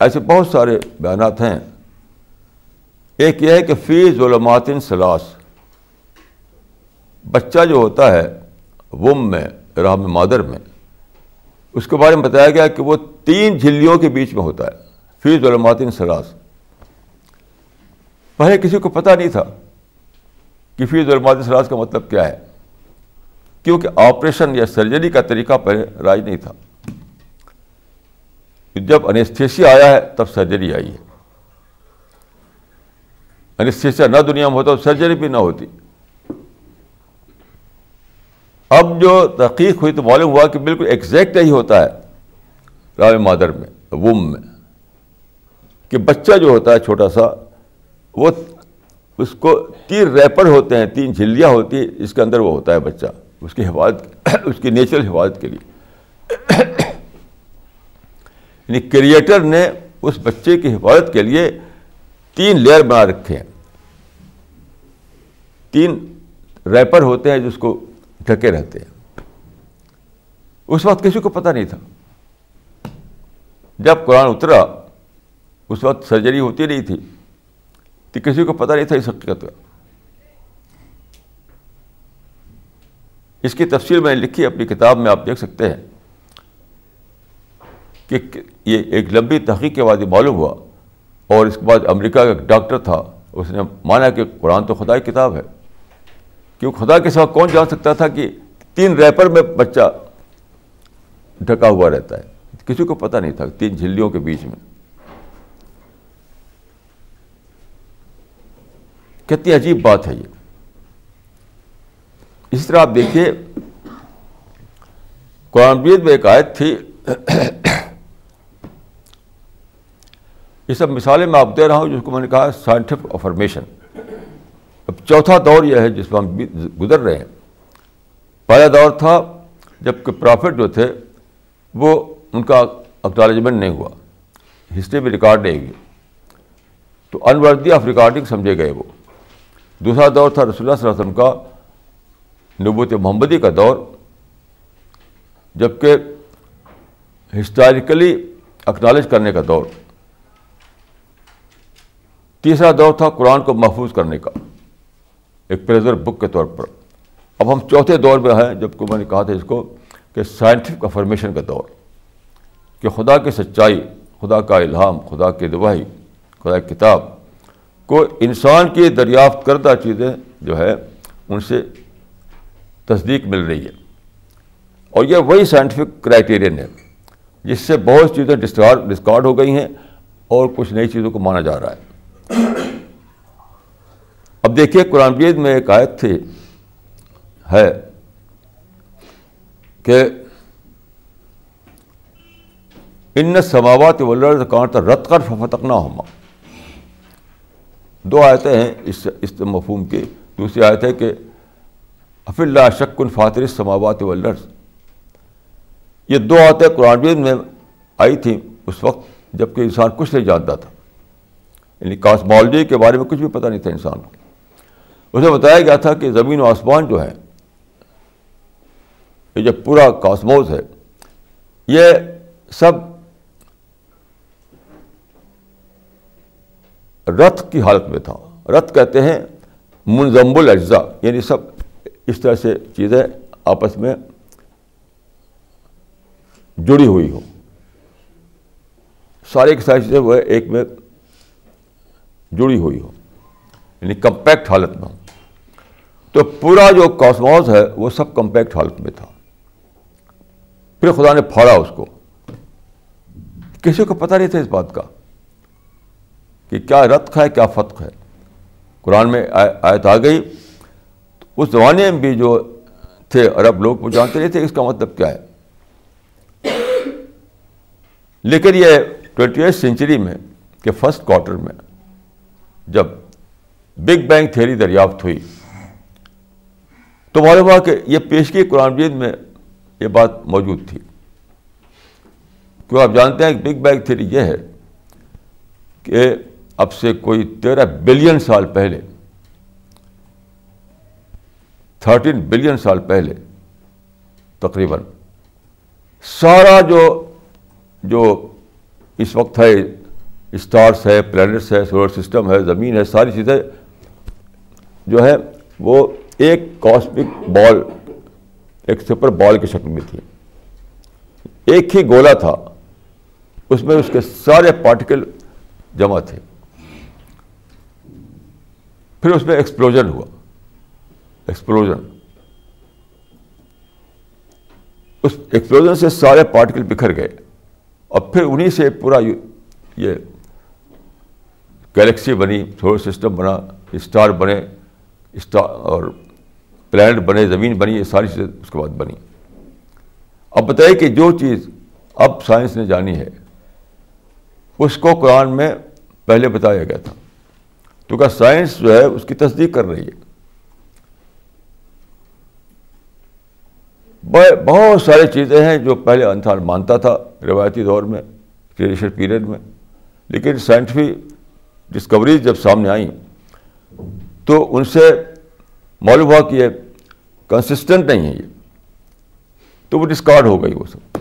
ایسے بہت سارے بیانات ہیں۔ ایک یہ ہے کہ فی ظلمات سلاس بچہ جو ہوتا ہے وم میں رحم مادر میں، اس کے بارے میں بتایا گیا کہ وہ تین جھلیوں کے بیچ میں ہوتا ہے۔ فی ظلمات سلاس پہلے کسی کو پتہ نہیں تھا کہ فی ظلمات سلاس کا مطلب کیا ہے۔ کیونکہ آپریشن یا سرجری کا طریقہ پہلے راج نہیں تھا۔ جب انیستھیسیا آیا ہے تب سرجری آئی ہے۔ انیستھیسیا نہ دنیا میں ہوتا تو سرجری بھی نہ ہوتی۔ اب جو تحقیق ہوئی تو معلوم ہوا کہ بالکل ایکزیکٹ یہی ہوتا ہے رام مادر میں، ووم میں، کہ بچہ جو ہوتا ہے چھوٹا سا، وہ اس کو تین ریپر ہوتے ہیں، تین جھلیاں ہوتی ہیں، اس کے اندر وہ ہوتا ہے بچہ۔ اس کی حفاظت اس کی نیچرل حفاظت کے لیے۔ یعنی کریٹر نے اس بچے کی حفاظت کے لیے تین لیئر بنا رکھے ہیں۔ تین ریپر ہوتے ہیں جس کو ڈھکے رہتے ہیں۔ اس وقت کسی کو پتہ نہیں تھا۔ جب قرآن اترا، اس وقت سرجری ہوتی نہیں تھی۔ تو کسی کو پتہ نہیں تھا اس حقیقت کا۔ اس کی تفصیل میں نے لکھی اپنی کتاب میں آپ دیکھ سکتے ہیں کہ یہ ایک لمبی تحقیق کے بعد یہ معلوم ہوا اور اس کے بعد امریکہ کا ایک ڈاکٹر تھا، اس نے مانا کہ قرآن تو خدا کی کتاب ہے۔ کیوں خدا کے سوا کون جان سکتا تھا کہ تین ریپر میں بچہ ڈھکا ہوا رہتا ہے؟ کسی کو پتہ نہیں تھا، تین جھلیوں کے بیچ میں۔ کتنی عجیب بات ہے یہ۔ اس طرح آپ دیکھیے، قرآن میں ایک آیت تھی۔ یہ سب مثالیں میں آپ دے رہا ہوں، جس کو میں نے کہا سائنٹیفک افرمیشن اب چوتھا دور یہ ہے جس میں ہم گزر رہے ہیں۔ پہلا دور تھا جبکہ پرافٹ جو تھے، وہ ان کا اکنالجمنٹ نہیں ہوا۔ ہسٹری میں ریکارڈ نہیں ہوئی۔ تو انوردی آف ریکارڈنگ سمجھے گئے وہ۔ دوسرا دور تھا رسول اللہ صلی اللہ علیہ وسلم کا۔ نبوت محمدی کا دور جبکہ ہسٹوریکلی اکنالج کرنے کا دور۔ تیسرا دور تھا قرآن کو محفوظ کرنے کا، ایک پریزر بک کے طور پر۔ اب ہم چوتھے دور میں ہیں، جبکہ میں نے کہا تھا اس کو کہ سائنٹیفک افرمیشن کا دور۔ کہ خدا کی سچائی، خدا کا الہام، خدا کی دوائی خدا کی کتاب کو انسان کی دریافت کردہ چیزیں جو ہے، ان سے تصدیق مل رہی ہے۔ اور یہ وہی سائنٹیفک کرائٹیرین ہے جس سے بہت چیزیں ڈسکارڈ ہو گئی ہیں اور کچھ نئی چیزوں کو مانا جا رہا ہے۔ اب دیکھیے قرآن مجید میں ایک آیت تھی، ہے کہ ان سماوات ولرز کانٹ رت کر فتقنا ہوما دو آیتیں ہیں اس اس مفہوم کی۔ دوسری آیت ہے کہ حف اللہ شکن فاتر سماوات ولرز یہ دو آیتیں قرآن مجید میں آئی تھیں اس وقت جبکہ انسان کچھ نہیں جانتا تھا۔ یعنی کاسمالوجی کے بارے میں کچھ بھی پتہ نہیں تھا انسان کو۔ اسے بتایا گیا تھا کہ زمین و آسمان جو ہے، یہ جو پورا کاسموز ہے، یہ سب رتھ کی حالت میں تھا۔ رتھ کہتے ہیں منظم الاجزاء یعنی سب اس طرح سے چیزیں آپس میں جڑی ہوئی ہو ساری کی ساری چیزیں وہ ایک میں جڑی ہوئی ہو یعنی کمپیکٹ حالت میں ہو تو پورا جو کاسموز ہے، وہ سب کمپیکٹ حالت میں تھا۔ پھر خدا نے پھاڑا اس کو۔ کسی کو پتہ نہیں تھا اس بات کا کہ کیا رتق ہے، کیا فتق ہے۔ قرآن میں آیت آ گئی۔ اس زمانے میں بھی جو تھے عرب، لوگ وہ جانتے نہیں تھے اس کا مطلب کیا ہے۔ لیکن یہ ٹوینٹی ایٹ سینچری میں کہ فرسٹ کوارٹر میں جب بگ بینگ تھیری دریافت ہوئی، تو معلوم ہوا کہ یہ پیشگی قرآن مجید میں یہ بات موجود تھی۔ کیوں آپ جانتے ہیں کہ بگ بینگ تھیری یہ ہے کہ اب سے کوئی تیرہ بلین سال پہلے تھرٹین بلین سال پہلے، تقریباً۔ سارا جو جو اس وقت ہے اسٹارس ہے، پلانٹس ہے، سولر سسٹم ہے، زمین ہے، ساری چیزیں جو ہے وہ ایک کاسمک بال، ایک سپر بال کی شکل میں تھی۔ ایک ہی گولا تھا، اس میں اس کے سارے پارٹیکل جمع تھے۔ پھر اس میں ایکسپلوژن ہوا۔ ایکسپلوژن اس ایکسپلوژن سے سارے پارٹیکل بکھر گئے اور پھر انہیں سے پورا یہ گلیکسی بنی سولر سسٹم بنا اسٹار بنے اسٹار اور پلانٹ بنے، زمین بنی، یہ ساری چیزیں اس کے بعد بنی۔ اب بتائیے کہ جو چیز اب سائنس نے جانی ہے، اس کو قرآن میں پہلے بتایا گیا تھا۔ کیونکہ سائنس جو ہے اس کی تصدیق کر رہی ہے۔ بہت ساری چیزیں ہیں جو پہلے انسان مانتا تھا روایتی دور میں ٹریڈیشن پیریڈ میں۔ لیکن سائنٹیفک ڈسکوریز جب سامنے آئیں، تو ان سے معلوم ہوا کہ یہ کنسسٹنٹ نہیں ہے یہ۔ تو وہ ڈسکارڈ ہو گئی وہ سب۔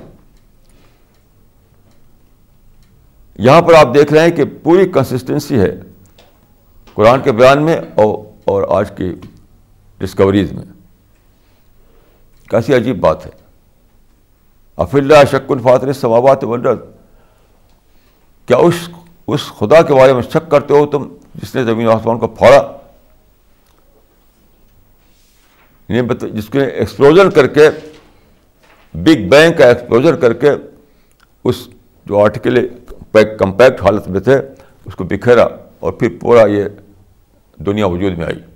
یہاں پر آپ دیکھ رہے ہیں کہ پوری کنسسٹنسی ہے قرآن کے بیان میں اور اور آج کی ڈسکوریز میں۔ کیسی عجیب بات ہے۔ اف اللہ شک الفاطر ثوابات ولرد کیا اس اس خدا کے بارے میں شک کرتے ہو تم جس نے زمین آسمان کو پھاڑا؟ یعنی جس کے ایکسپلوژن کر کے بگ بینگ کا ایکسپلوژر کر کے اس جو آرٹیکل کمپیکٹ حالت میں تھے، اس کو بکھیرا اور پھر پورا یہ دنیا وجود میں آئی۔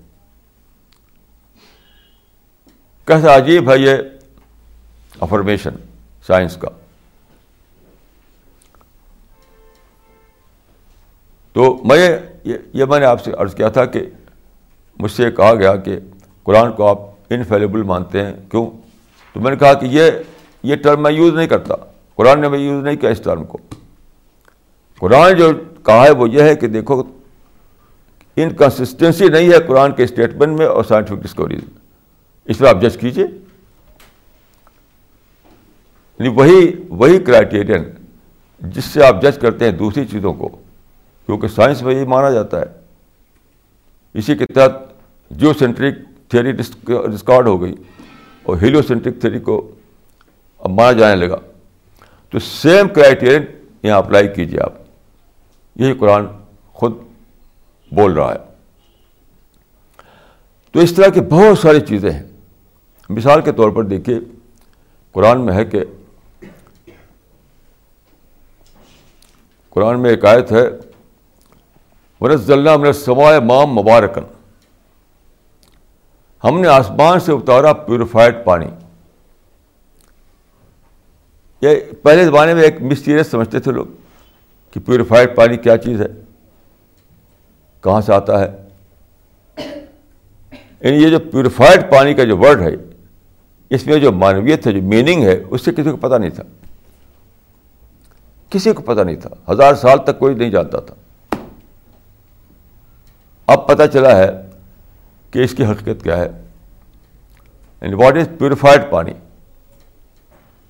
کیسا عجیب ہے یہ افرمیشن سائنس کا۔ تو میں یہ میں نے آپ سے عرض کیا تھا کہ مجھ سے کہا گیا کہ قرآن کو آپ انفیلیبل مانتے ہیں۔ کیوں؟ تو میں نے کہا کہ یہ یہ ٹرم میں یوز نہیں کرتا۔ قرآن نے میں یوز نہیں کیا اس ٹرم کو۔ قرآن جو کہا ہے وہ یہ ہے کہ دیکھو انکنسسٹینسی نہیں ہے قرآن کے اسٹیٹمنٹ میں اور سائنٹیفک ڈسکوریز میں۔ اس میں آپ جج کیجیے یعنی وہی وہی کرائٹیرین جس سے آپ جج کرتے ہیں دوسری چیزوں کو، کیونکہ سائنس میں یہی مانا جاتا ہے۔ اسی کے تحت جیو سینٹرک تھیوری ڈسکارڈ ہو گئی اور ہیلو سینٹرک تھیوری کو اب مانا جانے لگا۔ تو سیم کرائٹیرین یہاں اپلائی کیجیے آپ۔ یہی قرآن خود بول رہا ہے۔ تو اس طرح کی بہت ساری چیزیں ہیں۔ مثال کے طور پر دیکھیے، قرآن میں ہے کہ قرآن میں ایک آیت ہے ورز اللہ میں سوائے مام مبارکن ہم نے آسمان سے اتارا پیوریفائڈ پانی۔ یہ پہلے زمانے میں ایک مسٹیریس سمجھتے تھے لوگ کہ پیوریفائڈ پانی کیا چیز ہے، کہاں سے آتا ہے۔ یعنی یہ جو پیوریفائڈ پانی کا جو ورڈ ہے اس میں جو مانویت ہے، جو میننگ ہے، اس سے کسی کو پتہ نہیں تھا۔ کسی کو پتہ نہیں تھا۔ ہزار سال تک کوئی نہیں جانتا تھا۔ اب پتہ چلا ہے کہ اس کی حقیقت کیا ہے۔ یعنی واٹ از پیوریفائڈ پانی؟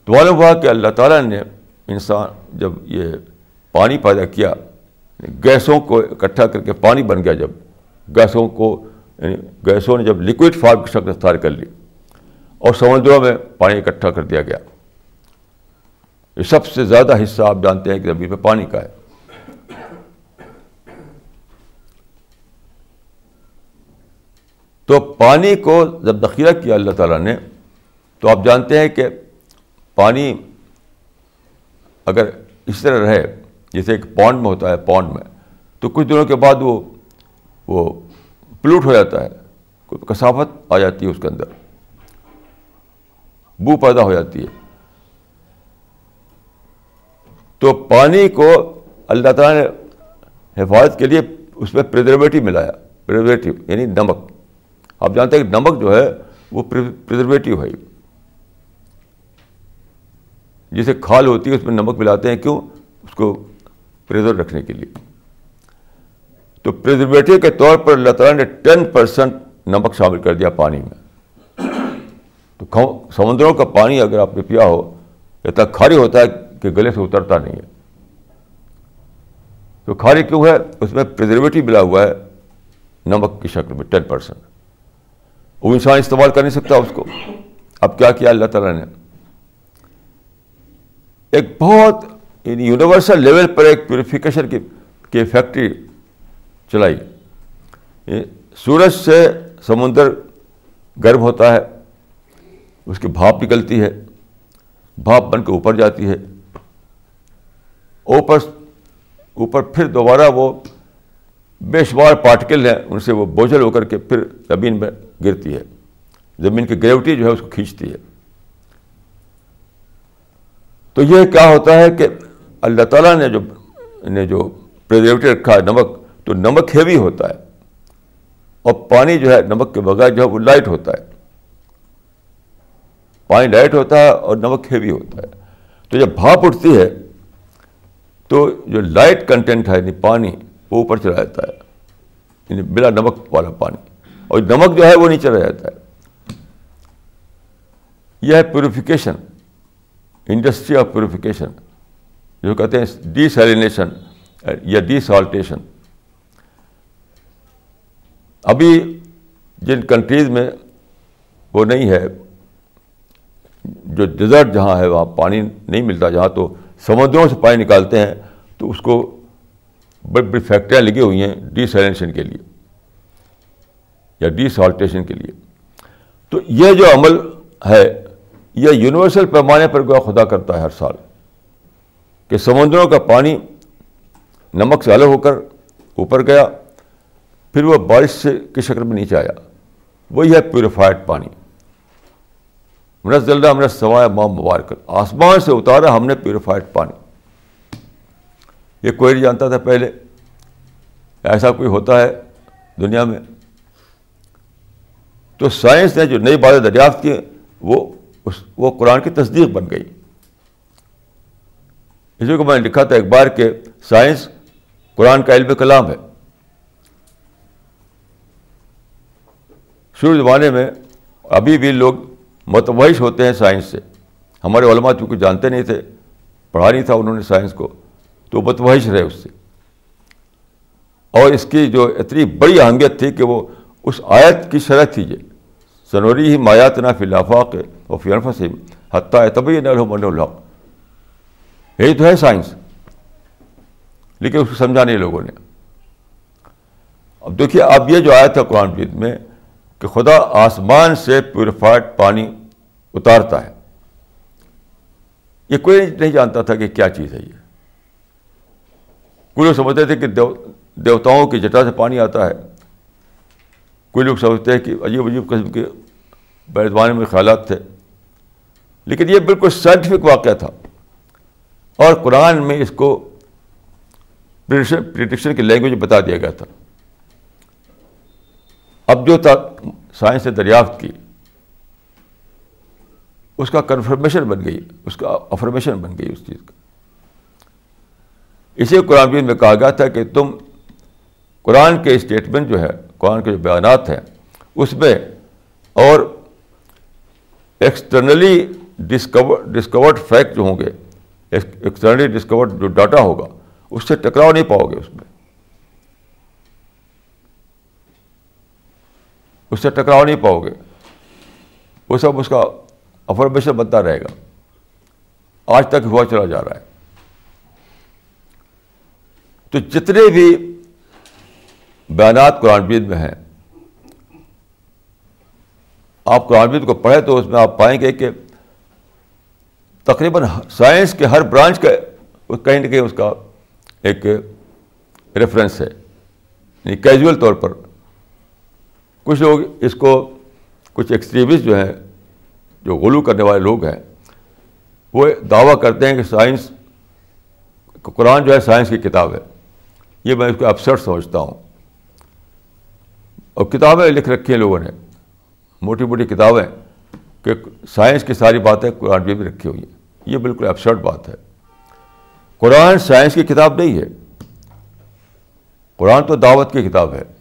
تو معلوم ہوا کہ اللہ تعالیٰ نے انسان جب یہ پانی پیدا کیا یعنی گیسوں کو اکٹھا کر کے پانی بن گیا، جب گیسوں کو یعنی گیسوں نے جب لکوڈ فارم کی شکل اختیار کر لی اور سمندروں میں پانی اکٹھا کر دیا گیا۔ یہ سب سے زیادہ حصہ آپ جانتے ہیں کہ زمین میں پانی کا ہے۔ تو پانی کو جب ذخیرہ کیا اللہ تعالیٰ نے، تو آپ جانتے ہیں کہ پانی اگر اس طرح رہے، جیسے ایک پونڈ میں ہوتا ہے، پونڈ میں، تو کچھ دنوں کے بعد وہ وہ پلوٹ ہو جاتا ہے کثافت آ جاتی ہے اس کے اندر۔ بو پیدا ہو جاتی ہے۔ تو پانی کو اللہ تعالیٰ نے حفاظت کے لیے اس میں پریزرویٹو ملایا۔ پریزرویٹو یعنی نمک۔ آپ جانتے ہیں کہ نمک جو ہے وہ پریزرویٹو ہے۔ جیسے کھال ہوتی ہے، اس میں نمک ملاتے ہیں۔ کیوں؟ اس کو پریزر رکھنے کے لیے۔ تو پریزرویٹو کے طور پر اللہ تعالیٰ نے ٹین پرسینٹ نمک شامل کر دیا پانی میں۔ تو سمندروں کا پانی اگر آپ نے پیا ہو اتنا کھاری ہوتا ہے کہ گلے سے اترتا نہیں ہے۔ تو کھاری کیوں ہے؟ اس میں پریزرویٹو ملا ہوا ہے، نمک کی شکل میں ٹین پرسینٹ وہ انسان استعمال کر نہیں سکتا اس کو۔ اب کیا کیا اللہ تعالیٰ نے؟ ایک بہت یونیورسل لیول پر ایک پیوریفیکیشن کی فیکٹری چلائی۔ سورج سے سمندر گرم ہوتا ہے۔ اس کی بھاپ نکلتی ہے، بھاپ بن کے اوپر جاتی ہے۔ اوپر اوپر پھر دوبارہ وہ بے شمار پارٹیکل ہیں، ان سے وہ بوجھل ہو کر کے پھر زمین میں گرتی ہے۔ زمین کی گریوٹی جو ہے، اس کو کھینچتی ہے۔ تو یہ کیا ہوتا ہے کہ اللہ تعالیٰ نے جو نے جو پریزرویٹو رکھا ہے، نمک، تو نمک ہیوی ہوتا ہے۔ اور پانی جو ہے، نمک کے بغیر جو ہے، وہ لائٹ ہوتا ہے۔ پانی لائٹ ہوتا ہے اور نمک ہیوی ہوتا ہے۔ تو جب بھاپ اٹھتی ہے، تو جو لائٹ کنٹینٹ ہے یعنی پانی، وہ اوپر چلا جاتا ہے۔ یعنی بلا نمک والا پانی۔ اور نمک جو ہے، وہ نیچے رہ جاتا ہے۔ یہ ہے پیوریفیکیشن انڈسٹری آف پیوریفیکیشن جو کہتے ہیں ڈی سیلینیشن یا ڈی سالٹیشن ابھی جن کنٹریز میں وہ نہیں ہے جو ڈیزرٹ جہاں ہے، وہاں پانی نہیں ملتا، جہاں تو سمندروں سے پانی نکالتے ہیں، تو اس کو بڑی بڑی فیکٹریاں لگی ہوئی ہیں ڈی سیلینشن کے لیے یا ڈی سالٹیشن کے لیے۔ تو یہ جو عمل ہے، یہ یونیورسل پیمانے پر گوا خدا کرتا ہے ہر سال کہ سمندروں کا پانی نمک سے الگ ہو کر اوپر گیا، پھر وہ بارش سے کی شکل میں نیچے آیا۔ وہی ہے پیوریفائڈ پانی۔ اللہ ہم نے سوائے مام مبارک۔ آسمان سے اتارا، ہم نے پیوریفائڈ پانی۔ یہ کوئی نہیں جانتا تھا پہلے۔ ایسا کوئی ہوتا ہے دنیا میں۔ تو سائنس نے جو نئی باتیں دریافت کی، وہ اس، وہ قرآن کی تصدیق بن گئی۔ اسی کو میں نے لکھا تھا ایک بار کہ سائنس قرآن کا علم کلام ہے۔ شروع زمانے میں ابھی بھی لوگ متوحش ہوتے ہیں سائنس سے۔ ہمارے علماء چونکہ جانتے نہیں تھے، پڑھا نہیں تھا انہوں نے سائنس کو، تو متوحش رہے اس سے۔ اور اس کی جو اتنی بڑی اہمیت تھی کہ وہ اس آیت کی شرح تھی یہ سنوری ہی مایات نہ فی الفاق و فی الفسم حتیٰ طبی نہ من الحق۔ یہی تو ہے سائنس۔ لیکن اس کو سمجھا نہیں لوگوں نے۔ اب دیکھیے، اب یہ جو آیا تھا قرآن پید میں کہ خدا آسمان سے پیوریفائڈ پانی اتارتا ہے۔ یہ کوئی نہیں جانتا تھا کہ کیا چیز ہے یہ۔ کوئی لوگ سمجھتے تھے کہ دیوتاؤں کی جٹا سے پانی آتا ہے۔ کوئی لوگ سمجھتے ہیں کہ عجیب عجیب قسم کے بیدوانے میں خیالات تھے۔ لیکن یہ بالکل سائنٹیفک واقعہ تھا۔ اور قرآن میں اس کو پریڈکشن کی لینگویج بتا دیا گیا تھا۔ اب جو تھا سائنس نے دریافت کی، اس کا کنفرمیشن بن گئی، اس کا افرمیشن بن گئی اس چیز کا۔ اسی قرآن میں کہا گیا تھا کہ تم قرآن کے اسٹیٹمنٹ جو ہے، قرآن کے جو بیانات ہیں، اس میں اور ایکسٹرنلی ڈسکور ڈسکورڈ فیکٹ جو ہوں گے ایکسٹرنلی ڈسکورڈ جو ڈاٹا ہوگا، اس سے ٹکراؤ نہیں پاؤ گے اس میں۔ اس سے ٹکراؤ نہیں پاؤ گے۔ وہ سب اس کا افرمیشن بنتا رہے گا۔ آج تک ہوا چلا جا رہا ہے۔ تو جتنے بھی بیانات قرآن بید میں ہیں، آپ قرآن بید کو پڑھیں تو اس میں آپ پائیں گے کہ تقریباً سائنس کے ہر برانچ کا کہیں نہ کہیں اس کا ایک ریفرنس ہے۔ یعنی کیجول طور پر۔ کچھ لوگ اس کو کچھ ایکسٹریمسٹ جو ہیں، جو غلو کرنے والے لوگ ہیں، وہ دعویٰ کرتے ہیں کہ سائنس قرآن جو ہے سائنس کی کتاب ہے۔ یہ میں اس کو اپسٹ سمجھتا ہوں۔ اور کتابیں لکھ رکھی ہیں لوگوں نے۔ موٹی موٹی کتابیں کہ سائنس کی ساری باتیں قرآن بھی رکھی ہوئی ہیں۔ یہ بالکل اپسٹ بات ہے۔ قرآن سائنس کی کتاب نہیں ہے۔ قرآن تو دعوت کی کتاب ہے۔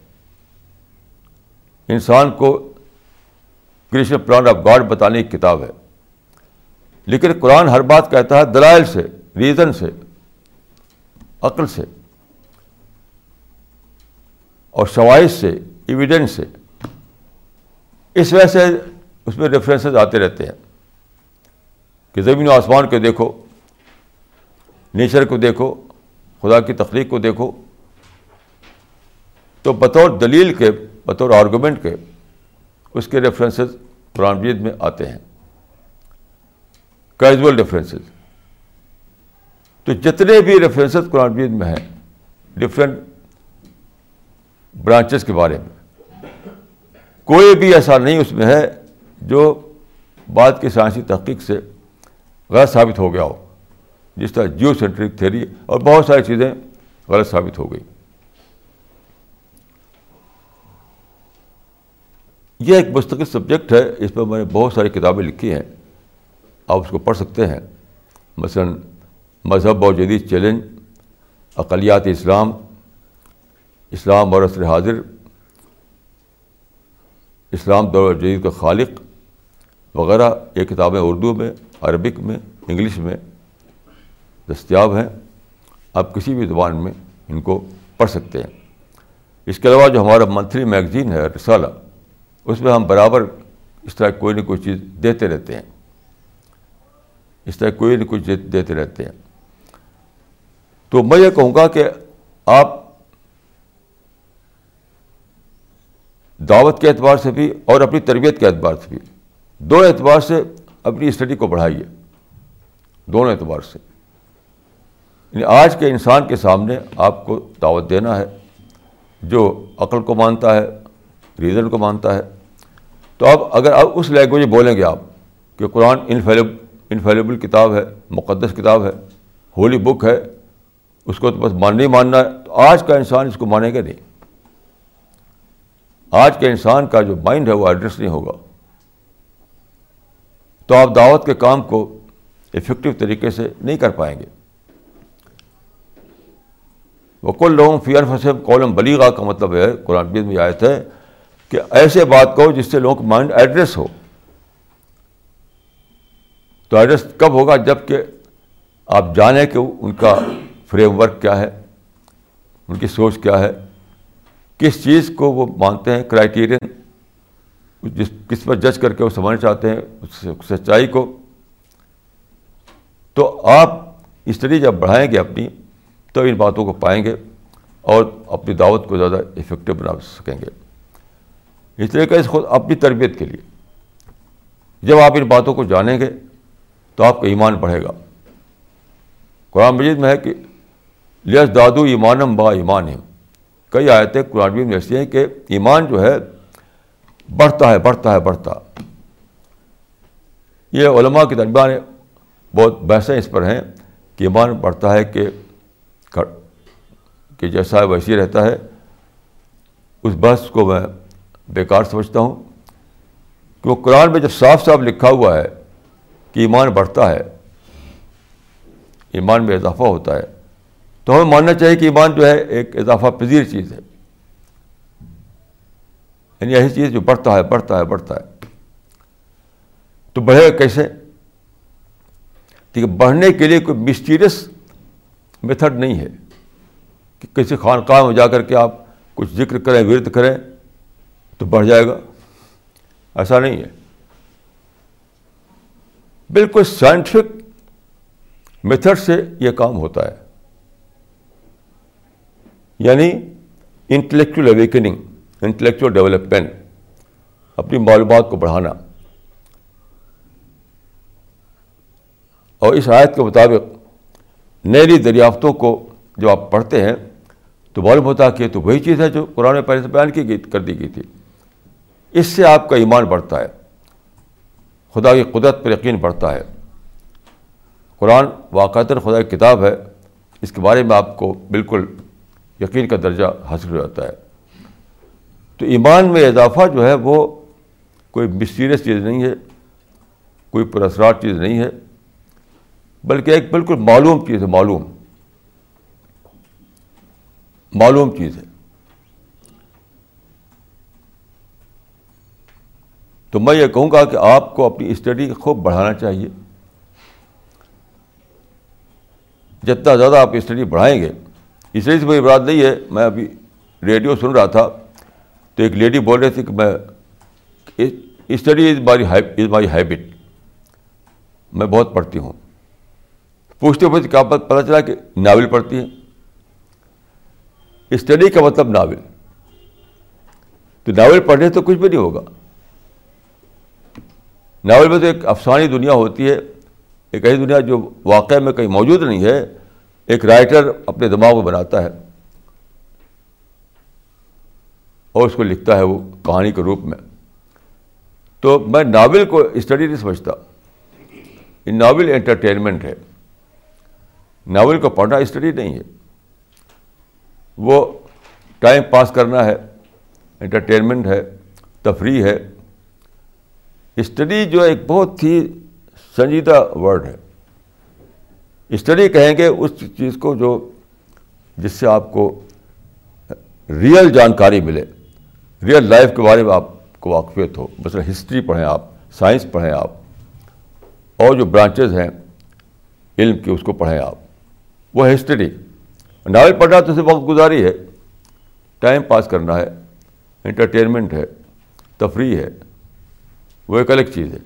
انسان کو کرشن پلان آف گاڈ بتانے کی کتاب ہے۔ لیکن قرآن ہر بات کہتا ہے دلائل سے، ریزن سے، عقل سے، اور شوائش سے ایویڈنس سے۔ اس وجہ سے اس میں ریفرنسز آتے رہتے ہیں کہ زمین و آسمان کو دیکھو نیچر کو دیکھو، خدا کی تخلیق کو دیکھو۔ تو بطور دلیل کے بطور آرگومنٹ کے اس کے ریفرنسز قرآن مجید میں آتے ہیں۔ کیجول ریفرنسز تو جتنے بھی ریفرنسز قرآن مجید میں ہیں ڈفرینٹ برانچز کے بارے میں۔ کوئی بھی ایسا نہیں اس میں ہے جو بات کی سائنسی تحقیق سے غلط ثابت ہو گیا ہو۔ جس طرح جیو سینٹرک تھیری اور بہت ساری چیزیں غلط ثابت ہو گئی۔ یہ ایک مستقل سبجیکٹ ہے، اس پر میں نے بہت ساری کتابیں لکھی ہیں، آپ اس کو پڑھ سکتے ہیں۔ مثلاً مذہب اور جدید چیلنج، اقلیات اسلام اسلام اور عصر حاضر، اسلام دور جدید کا خالق وغیرہ، یہ کتابیں اردو میں، عربک میں، انگلش میں دستیاب ہیں۔ آپ کسی بھی زبان میں ان کو پڑھ سکتے ہیں۔ اس کے علاوہ جو ہمارا منتھلی میگزین ہے، رسالہ اس میں ہم برابر اس طرح کوئی نہ کوئی چیز دیتے رہتے ہیں۔ اس طرح کوئی نہ کوئی چیز دیتے رہتے ہیں۔ تو میں یہ کہوں گا کہ آپ دعوت کے اعتبار سے بھی اور اپنی تربیت کے اعتبار سے بھی دو اعتبار سے اپنی اسٹڈی کو بڑھائیے۔ دونوں اعتبار سے۔ یعنی آج کے انسان کے سامنے آپ کو دعوت دینا ہے، جو عقل کو مانتا ہے، ریزن کو مانتا ہے تو اب اگر آپ اس لینگویج بولیں گے آپ کہ قرآن انفیلیبل انفیلیبل کتاب ہے، مقدس کتاب ہے ہولی بک ہے، اس کو تو بس مان نہیں ماننا ہے، تو آج کا انسان اس کو مانے گا نہیں۔ آج کے انسان کا جو مائنڈ ہے وہ ایڈریس نہیں ہوگا۔ تو آپ دعوت کے کام کو افیکٹو طریقے سے نہیں کر پائیں گے۔ وہ کل لوگوں فیئر فصم کولم بلیغا کا مطلب ہے، قرآن میں آئے تھے کہ ایسے بات کہو جس سے لوگوں کا مائنڈ ایڈریس ہو۔ تو ایڈریس کب ہوگا؟ جبکہ آپ جانیں کہ ان کا فریم ورک کیا ہے، ان کی سوچ کیا ہے، کس چیز کو وہ مانتے ہیں کرائٹیرین جس کس پر جج کر کے وہ سمجھنا چاہتے ہیں، اس سچائی کو۔ تو آپ اسٹڈی جب بڑھائیں گے اپنی، تو ان باتوں کو پائیں گے اور اپنی دعوت کو زیادہ افیکٹو بنا سکیں گے۔ اس طریقے سے خود اپنی تربیت کے لیے۔ جب آپ ان باتوں کو جانیں گے تو آپ کا ایمان بڑھے گا۔ قرآن مجید میں ہے کہ لیس دادو ایمانم با ایمان ہے کئی آیتیں قرآن مجید میں ایسی ہیں کہ ایمان جو ہے بڑھتا ہے بڑھتا ہے، بڑھتا۔ یہ علماء کے درمیان بہت بحثیں اس پر ہیں کہ ایمان بڑھتا ہے کہ کہ جیسا ویسی رہتا ہے۔ اس بحث کو میں بیکار سمجھتا ہوں کہ وہ قرآن میں جب صاف صاف لکھا ہوا ہے کہ ایمان بڑھتا ہے، ایمان میں اضافہ ہوتا ہے، تو ہمیں ماننا چاہیے کہ ایمان جو ہے ایک اضافہ پذیر چیز ہے۔ یعنی ایسی چیز جو بڑھتا ہے بڑھتا ہے بڑھتا ہے۔ تو بڑھے گا کیسے؟ ٹھیک ہے بڑھنے کے لیے کوئی مسٹیریس میتھڈ نہیں ہے کہ کسی خانقاہ میں جا کر کے آپ کچھ ذکر کریں، ورد کریں۔ تو بڑھ جائے گا۔ ایسا نہیں ہے۔ بالکل سائنٹیفک میتھڈ سے یہ کام ہوتا ہے۔ یعنی انٹلیکچل اویکننگ انٹلیکچل ڈیولپمنٹ اپنی معلومات کو بڑھانا۔ اور اس آیت کے مطابق نئی نئی دریافتوں کو جب آپ پڑھتے ہیں تو معلوم ہوتا کہ تو وہی چیز ہے جو قرآن پہلے سے بیان کی گئی، کر دی گئی تھی۔ اس سے آپ کا ایمان بڑھتا ہے۔ خدا کی قدرت پر یقین بڑھتا ہے۔ قرآن واقعات خدا کی کتاب ہے۔ اس کے بارے میں آپ کو بالکل یقین کا درجہ حاصل ہو جاتا ہے۔ تو ایمان میں اضافہ جو ہے وہ کوئی مسٹیریس چیز نہیں ہے، کوئی پرسرات چیز نہیں ہے، بلکہ ایک بالکل معلوم چیز ہے، معلوم۔ معلوم چیز ہے۔ تو میں یہ کہوں گا کہ آپ کو اپنی اسٹڈی خوب بڑھانا چاہیے۔ جتنا زیادہ آپ اسٹڈی بڑھائیں گے، اس لیے سے کوئی بات نہیں ہے، میں ابھی ریڈیو سن رہا تھا۔ تو ایک لیڈی بول رہی تھی کہ میں study is my is my habit میں بہت پڑھتی ہوں۔ پوچھتے پوچھتے کیا پتہ چلا کہ ناول پڑھتی ہیں۔ اسٹڈی کا مطلب ناول تو ناول پڑھنے تو کچھ بھی نہیں ہوگا۔ ناول میں تو ایک افسانی دنیا ہوتی ہے، ایک ایسی دنیا جو واقعہ میں کہیں موجود نہیں ہے، ایک رائٹر اپنے دماغ میں بناتا ہے اور اس کو لکھتا ہے وہ کہانی کے روپ میں۔ تو میں ناول کو اسٹڈی نہیں سمجھتا۔ یہ ناول انٹرٹینمنٹ ہے۔ ناول کو پڑھنا اسٹڈی نہیں ہے۔ وہ ٹائم پاس کرنا ہے، انٹرٹینمنٹ ہے، تفریح ہے۔ اسٹڈی جو ایک بہت ہی سنجیدہ ورڈ ہے۔ اسٹڈی کہیں گے اس چیز کو جو جس سے آپ کو ریئل جانکاری ملے۔ ریئل لائف کے بارے میں آپ کو واقفیت ہو۔ مثلا ہسٹری پڑھیں آپ، سائنس پڑھیں آپ، اور جو برانچز ہیں، علم کی اس کو پڑھیں آپ۔ وہ ہے ہسٹری۔ ناول پڑھنا تو صرف وقت گزاری ہے، ٹائم پاس کرنا ہے، انٹرٹینمنٹ ہے، تفریح ہے۔ وہ ایک الگ چیز ہے۔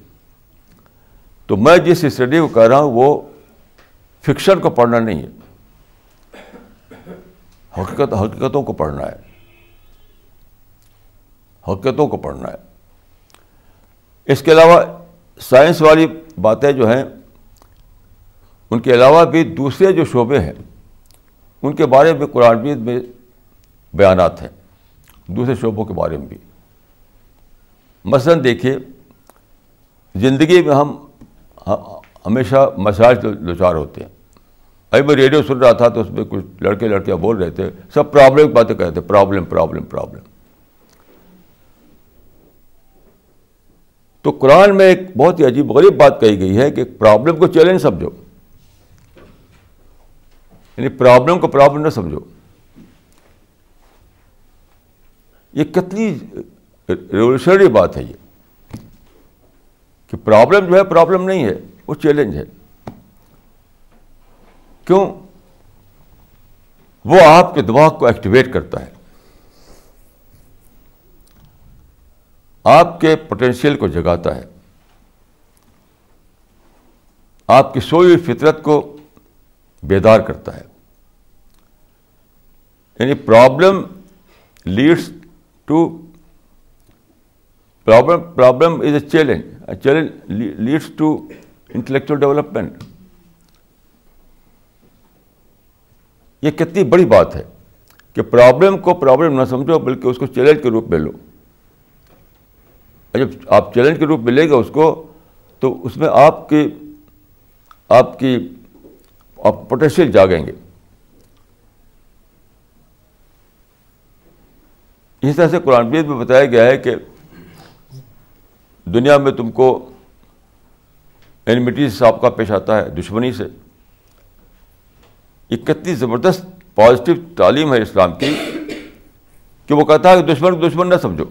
تو میں جس اسٹڈی کو کہہ رہا ہوں، وہ فکشن کو پڑھنا نہیں ہے۔ حقیقت، حقیقتوں کو پڑھنا ہے۔ حقیقتوں کو پڑھنا ہے۔ اس کے علاوہ سائنس والی باتیں جو ہیں، ان کے علاوہ بھی دوسرے جو شعبے ہیں، ان کے بارے میں قرآن میں بیانات ہیں۔ دوسرے شعبوں کے بارے میں بھی۔ مثلاً دیکھیے زندگی میں ہم ہمیشہ مسائل دو چار ہوتے ہیں۔ ابھی میں ریڈیو سن رہا تھا تو اس میں کچھ لڑکے لڑکیاں بول رہے تھے، سب پرابلم کی باتیں کہتے تھے۔ Problem problem problem. تو قرآن میں ایک بہت ہی عجیب، غریب بات کہی گئی ہے کہ پرابلم کو چیلنج سمجھو۔ یعنی پرابلم کو پرابلم نہ سمجھو۔ یہ کتنی ریولیوشنری بات ہے یہ۔ کہ پرابلم جو ہے پرابلم نہیں ہے، وہ چیلنج ہے۔ کیوں؟ وہ آپ کے دماغ کو ایکٹیویٹ کرتا ہے۔ آپ کے پوٹینشیل کو جگاتا ہے۔ آپ کی سوئی فطرت کو بیدار کرتا ہے۔ یعنی problem leads to problem problem is a challenge challenge leads to intellectual development یہ کتنی بڑی بات ہے کہ پرابلم کو پرابلم نہ سمجھو بلکہ اس کو چیلنج کے روپ میں لو۔ جب آپ چیلنج کے روپ میں لے گا اس کو، تو اس میں آپ کی آپ کی، آپ پوٹینشیل جاگیں گے۔ اس طرح سے قرآن بیت میں بتایا گیا ہے کہ دنیا میں تم کو اینمیٹی سے آپ کا پیش آتا ہے، دشمنی سے۔ یہ کتنی زبردست پازیٹیو تعلیم ہے اسلام کی کہ وہ کہتا ہے کہ دشمن کو دشمن نہ سمجھو۔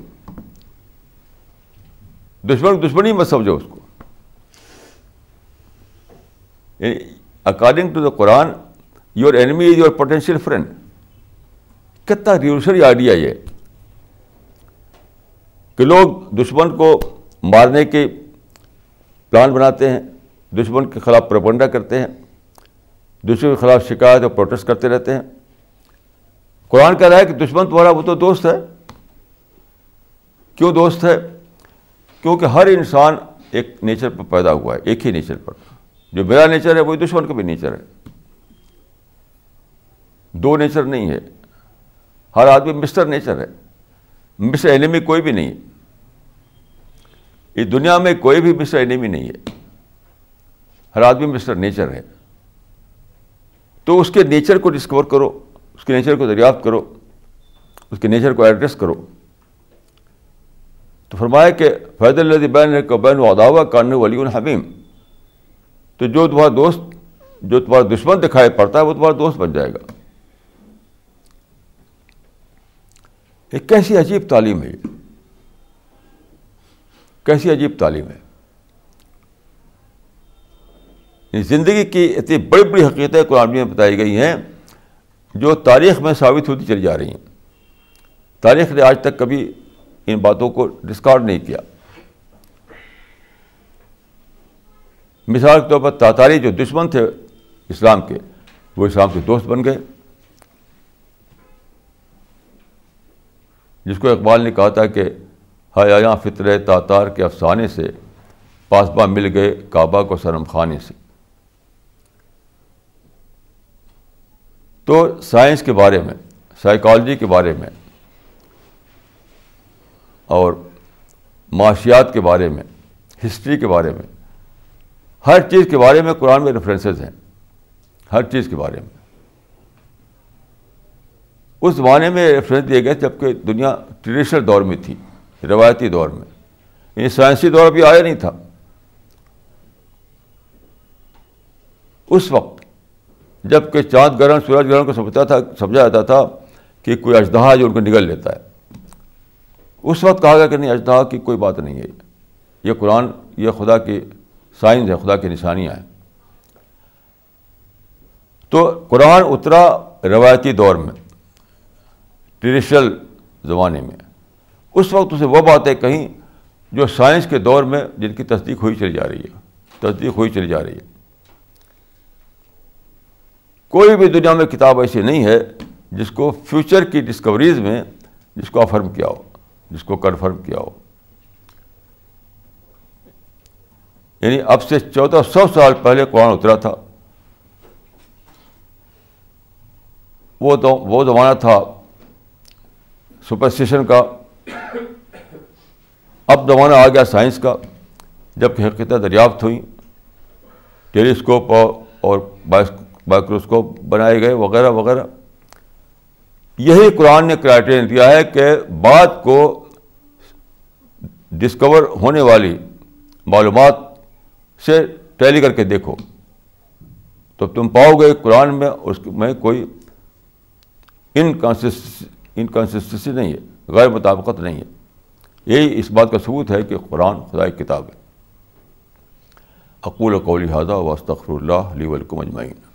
دشمن کو دشمنی مت سمجھو اس کو۔ According to the Quran your enemy is your potential friend کتنا ریوشنری آئیڈیا یہ کہ لوگ دشمن کو مارنے کے پلان بناتے ہیں، دشمن کے خلاف پرپنڈا کرتے ہیں دشمن کے خلاف شکایت اور پروٹیسٹ کرتے رہتے ہیں۔ قرآن کہہ رہا ہے کہ دشمن تمہارا وہ تو دوست ہے۔ کیوں دوست ہے؟ کیونکہ ہر انسان ایک نیچر پر پیدا ہوا ہے، ایک ہی نیچر پر۔ جو میرا نیچر ہے، وہی دشمن کا بھی نیچر ہے۔ دو نیچر نہیں ہے۔ ہر آدمی مسٹر نیچر ہے۔ مسٹر اینیمی کوئی بھی نہیں ہے۔ اس دنیا میں کوئی بھی مسٹر اینیمی نہیں ہے۔ ہر آدمی مسٹر نیچر ہے۔ تو اس کے نیچر کو ڈسکور کرو، اس کے نیچر کو دریافت کرو، اس کے نیچر کو ایڈریس کرو۔ تو فرمایا کہ فیض اللہ بین کو بین و اداوا کرنے والی الحمیم تو جو تمہارا دوست، جو تمہارا دشمن دکھائی پڑتا ہے، وہ تمہارا دوست بن جائے گا۔ یہ کیسی عجیب تعلیم ہے یہ۔ کیسی عجیب تعلیم ہے۔ یعنی زندگی کی اتنی بڑی بڑی حقیقتیں قرآن میں بتائی گئی ہیں جو تاریخ میں ثابت ہوتی چلی جا رہی ہیں۔ تاریخ نے آج تک کبھی ان باتوں کو ڈسکارڈ نہیں کیا۔ مثال کے طور پر تاتاری جو دشمن تھے اسلام کے، وہ اسلام کے دوست بن گئے۔ جس کو اقبال نے کہا تھا کہ حیا فطر تاتار کے افسانے سے پاسباں مل گئے کعبہ کو سرم خانے سے۔ تو سائنس کے بارے میں، سائیکالوجی کے بارے میں اور معاشیات کے بارے میں، ہسٹری کے بارے میں، ہر چیز کے بارے میں قرآن میں ریفرنسز ہیں۔ ہر چیز کے بارے میں۔ اس زمانے میں ریفرنس دیے گئے جبکہ دنیا ٹریڈیشنل دور میں تھی۔ روایتی دور میں۔ یعنی سائنسی دور بھی آیا نہیں تھا۔ اس وقت جبکہ چاند گرہن، سورج گرہن کو سمجھتا تھا، سمجھا جاتا تھا کہ کوئی اجدہا جو ان کو نگل لیتا ہے۔ اس وقت کہا گیا کہ نہیں، اجدہا کی کوئی بات نہیں ہے۔ یہ قرآن، یہ خدا کی سائنس ہے، خدا کی نشانیاں ہیں۔ تو قرآن اترا روایتی دور میں، ٹریڈیشنل زمانے میں۔ اس وقت اسے وہ باتیں کہیں جو سائنس کے دور میں جن کی تصدیق ہوئی چلی جا رہی ہے، تصدیق ہوئی چلی جا رہی ہے۔ کوئی بھی دنیا میں کتاب ایسی نہیں ہے جس کو فیوچر کی ڈسکوریز میں جس کو افرم کیا ہو، جس کو کنفرم کیا ہو۔ یعنی اب سے چودہ سو سال پہلے قرآن اترا تھا۔ وہ تو، وہ زمانہ تھا سپرسٹیشن کا۔ اب زمانہ آ گیا سائنس کا، جبکہ حقیقتیں دریافت ہوئیں، ٹیلیسکوپ اور مائکروسکوپ بنائے گئے، وغیرہ وغیرہ۔ یہی قرآن نے کرائٹیرین دیا ہے کہ بات کو ڈسکور ہونے والی معلومات سے ٹیلی کر کے دیکھو۔ تو تم پاؤ گے قرآن میں، اس میں کوئی انکنسسٹنسی نہیں ہے۔ غیر مطابقت نہیں ہے۔ یہی اس بات کا ثبوت ہے کہ قرآن خدا کتاب ہے۔ اقول قولی حاضہ واسطر اللہ علی ولکم اجمعین۔